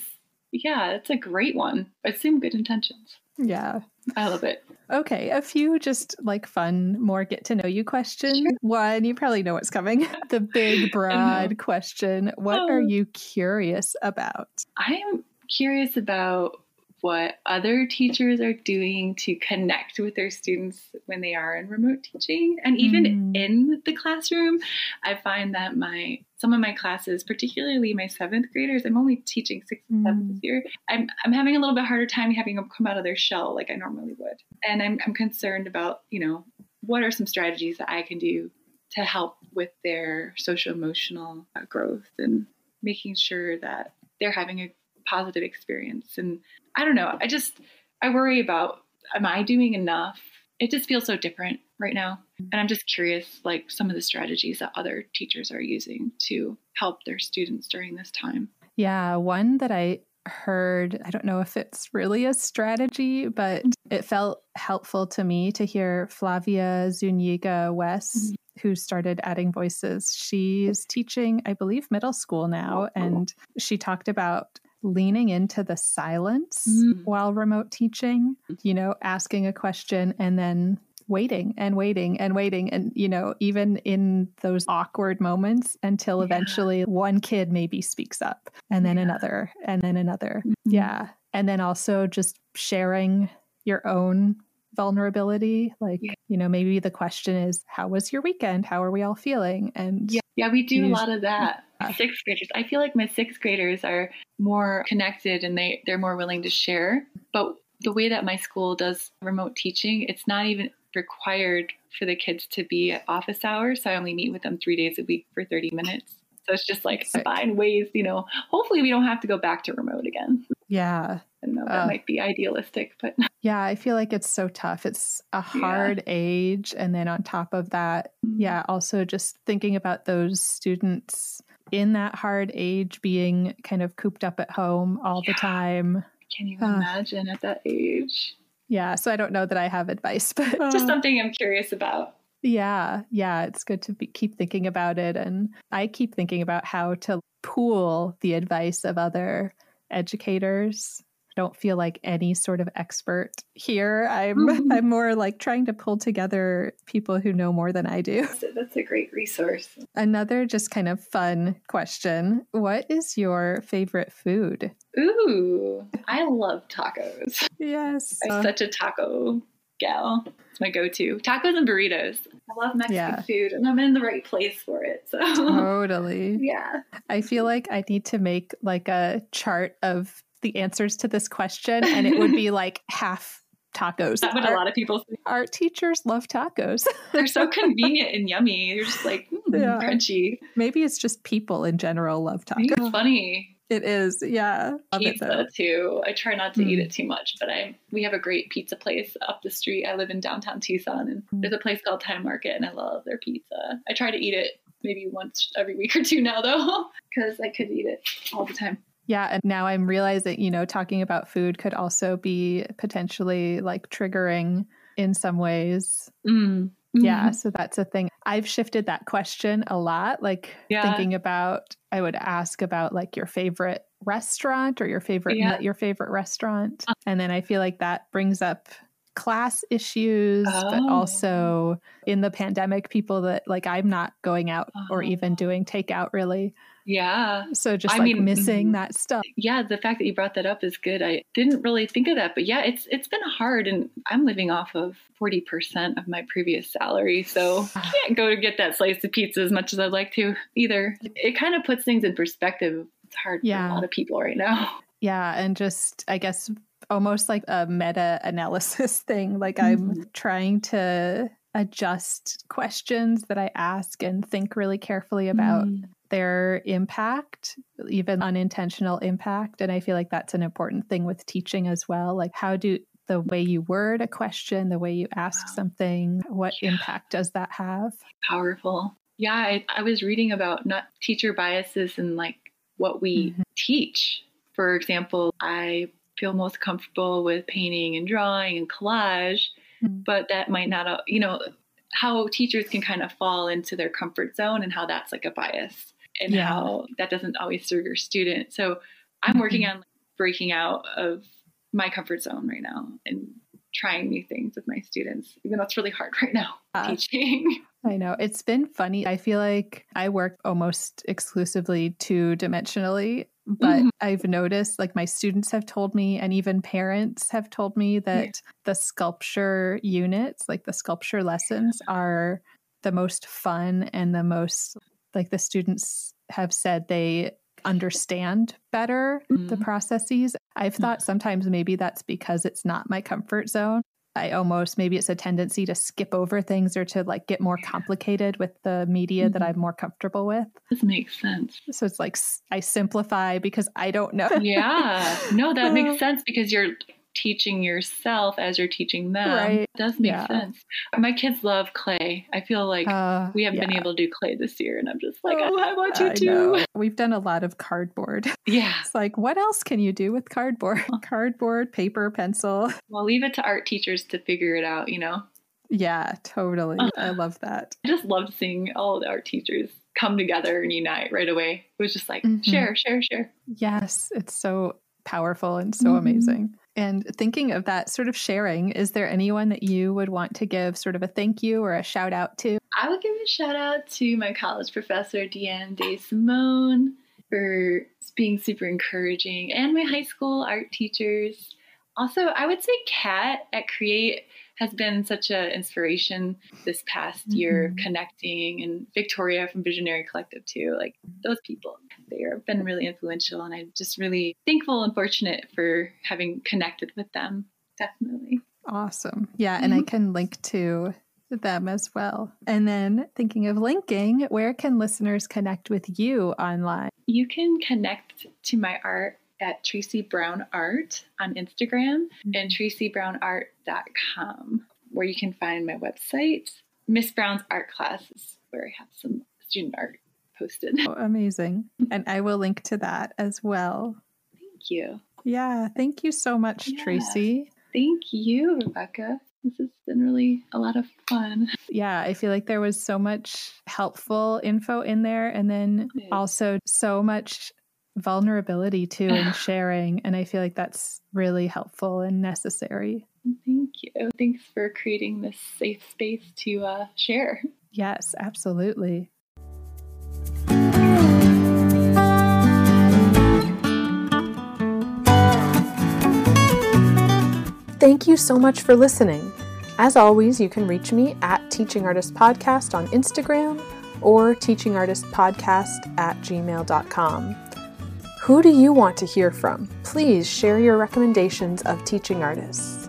yeah, it's a great one. Assume good intentions. Yeah. I love it. Okay, a few just like fun, more get to know you questions. Sure. One, you probably know what's coming. the big, broad question What oh. are you curious about? I am curious about what other teachers are doing to connect with their students when they are in remote teaching and even mm. in the classroom i find that my some of my classes particularly my seventh graders i'm only teaching sixth and seventh this mm. year I'm, I'm having a little bit harder time having them come out of their shell like i normally would and i'm, I'm concerned about you know what are some strategies that i can do to help with their social emotional uh, growth and making sure that they're having a positive experience and I don't know. I just I worry about am I doing enough? It just feels so different right now. And I'm just curious, like some of the strategies that other teachers are using to help their students during this time. Yeah, one that I heard, I don't know if it's really a strategy, but it felt helpful to me to hear Flavia Zuniga West. Mm-hmm. Who started adding voices? She's teaching, I believe, middle school now. And she talked about leaning into the silence mm. while remote teaching, you know, asking a question and then waiting and waiting and waiting and you know even in those awkward moments until yeah. eventually one kid maybe speaks up and then yeah. another and then another mm-hmm. yeah and then also just sharing your own vulnerability like yeah. you know maybe the question is how was your weekend how are we all feeling and yeah, yeah we do a lot of that sixth graders i feel like my sixth graders are more connected and they they're more willing to share but the way that my school does remote teaching it's not even required for the kids to be at office hours. So I only meet with them three days a week for 30 minutes. So it's just like find ways, you know, hopefully we don't have to go back to remote again. Yeah. Know that uh, might be idealistic, but yeah, I feel like it's so tough. It's a hard yeah. age. And then on top of that, mm-hmm. yeah, also just thinking about those students in that hard age being kind of cooped up at home all yeah. the time. Can you uh, imagine at that age? Yeah. So I don't know that I have advice, but uh, just something I'm curious about. Yeah. Yeah. It's good to be, keep thinking about it. And I keep thinking about how to pool the advice of other educators don't feel like any sort of expert here. I'm mm-hmm. I'm more like trying to pull together people who know more than I do. That's a great resource. Another just kind of fun question. What is your favorite food? Ooh, I love tacos. Yes. I'm such a taco gal. It's my go-to. Tacos and burritos. I love Mexican yeah. food and I'm in the right place for it. So Totally. yeah. I feel like I need to make like a chart of the answers to this question and it would be like half tacos. That what a lot of people say. Art teachers love tacos. They're so convenient and yummy. You're just like mm, yeah. crunchy. Maybe it's just people in general love tacos. It's funny. It is, yeah. Pizza too. I try not to mm. eat it too much, but I we have a great pizza place up the street. I live in downtown Tucson, and mm. there's a place called Time Market, and I love their pizza. I try to eat it maybe once every week or two now, though, because I could eat it all the time. Yeah. And now I'm realizing, you know, talking about food could also be potentially like triggering in some ways. Mm. Mm-hmm. Yeah. So that's a thing. I've shifted that question a lot, like yeah. thinking about, I would ask about like your favorite restaurant or your favorite, yeah. your favorite restaurant. Uh. And then I feel like that brings up class issues, oh. but also in the pandemic, people that like I'm not going out or even oh. doing takeout really. Yeah. So just I like mean, missing mm-hmm. that stuff. Yeah, the fact that you brought that up is good. I didn't really think of that, but yeah, it's it's been hard and I'm living off of 40% of my previous salary. So I can't go to get that slice of pizza as much as I'd like to either. It kind of puts things in perspective. It's hard yeah. for a lot of people right now. Yeah, and just I guess almost like a meta analysis thing. Like mm-hmm. I'm trying to adjust questions that I ask and think really carefully about mm. Their impact, even unintentional impact. And I feel like that's an important thing with teaching as well. Like, how do the way you word a question, the way you ask wow. something, what yeah. impact does that have? Powerful. Yeah, I, I, was reading about not teacher biases and like what we mm-hmm. teach. For example, I feel most comfortable with painting and drawing and collage mm-hmm. but that might not, you know, how teachers can kind of fall into their comfort zone and how that's like a bias and yeah. how that doesn't always serve your student. So I'm working mm-hmm. on breaking out of my comfort zone right now and trying new things with my students, even though it's really hard right now uh, teaching. I know. It's been funny. I feel like I work almost exclusively two dimensionally but mm-hmm. I've noticed, like my students have told me, and even parents have told me that yeah. the sculpture units, like the sculpture lessons, are the most fun and the most, like the students have said they understand better mm-hmm. the processes. I've thought mm-hmm. sometimes maybe that's because it's not my comfort zone. I almost maybe it's a tendency to skip over things or to like get more complicated with the media mm-hmm. that I'm more comfortable with. This makes sense. So it's like I simplify because I don't know. yeah. No, that makes sense because you're teaching yourself as you're teaching them. Right. It does make yeah. sense. My kids love clay. I feel like uh, we haven't yeah. been able to do clay this year, and I'm just like, oh, I, want you to. We've done a lot of cardboard. Yeah. It's like, what else can you do with cardboard? cardboard, paper, pencil. Well, leave it to art teachers to figure it out, you know? Yeah, totally. Uh, I love that. I just loved seeing all the art teachers come together and unite right away. It was just like, mm-hmm. share, share, share. Yes, it's so powerful and so mm-hmm. amazing. And thinking of that sort of sharing, is there anyone that you would want to give sort of a thank you or a shout out to? I would give a shout out to my college professor, Deanne De Simone, for being super encouraging, and my high school art teachers. Also, I would say Kat at Create has been such an inspiration this past mm-hmm. year connecting and Victoria from Visionary Collective too. Like those people, they have been really influential and I'm just really thankful and fortunate for having connected with them. Definitely. Awesome. Yeah, and mm-hmm. I can link to them as well. And then thinking of linking, where can listeners connect with you online? You can connect to my art at Tracy Brown Art on Instagram mm-hmm. and tracybrownart.com, where you can find my website. Miss Brown's art classes, where I have some student art posted. Oh, amazing. And I will link to that as well. Thank you. Yeah. Thank you so much, yeah. Tracy. Thank you, Rebecca. This has been really a lot of fun. Yeah, I feel like there was so much helpful info in there, and then also so much vulnerability too and sharing. And I feel like that's really helpful and necessary. Thank you. Thanks for creating this safe space to uh, share. Yes, absolutely. Thank you so much for listening. As always, you can reach me at Teaching Artist Podcast on Instagram or teachingartistpodcast at gmail.com. Who do you want to hear from? Please share your recommendations of teaching artists.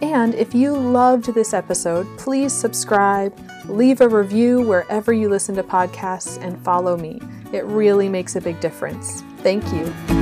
And if you loved this episode, please subscribe, leave a review wherever you listen to podcasts, and follow me. It really makes a big difference. Thank you.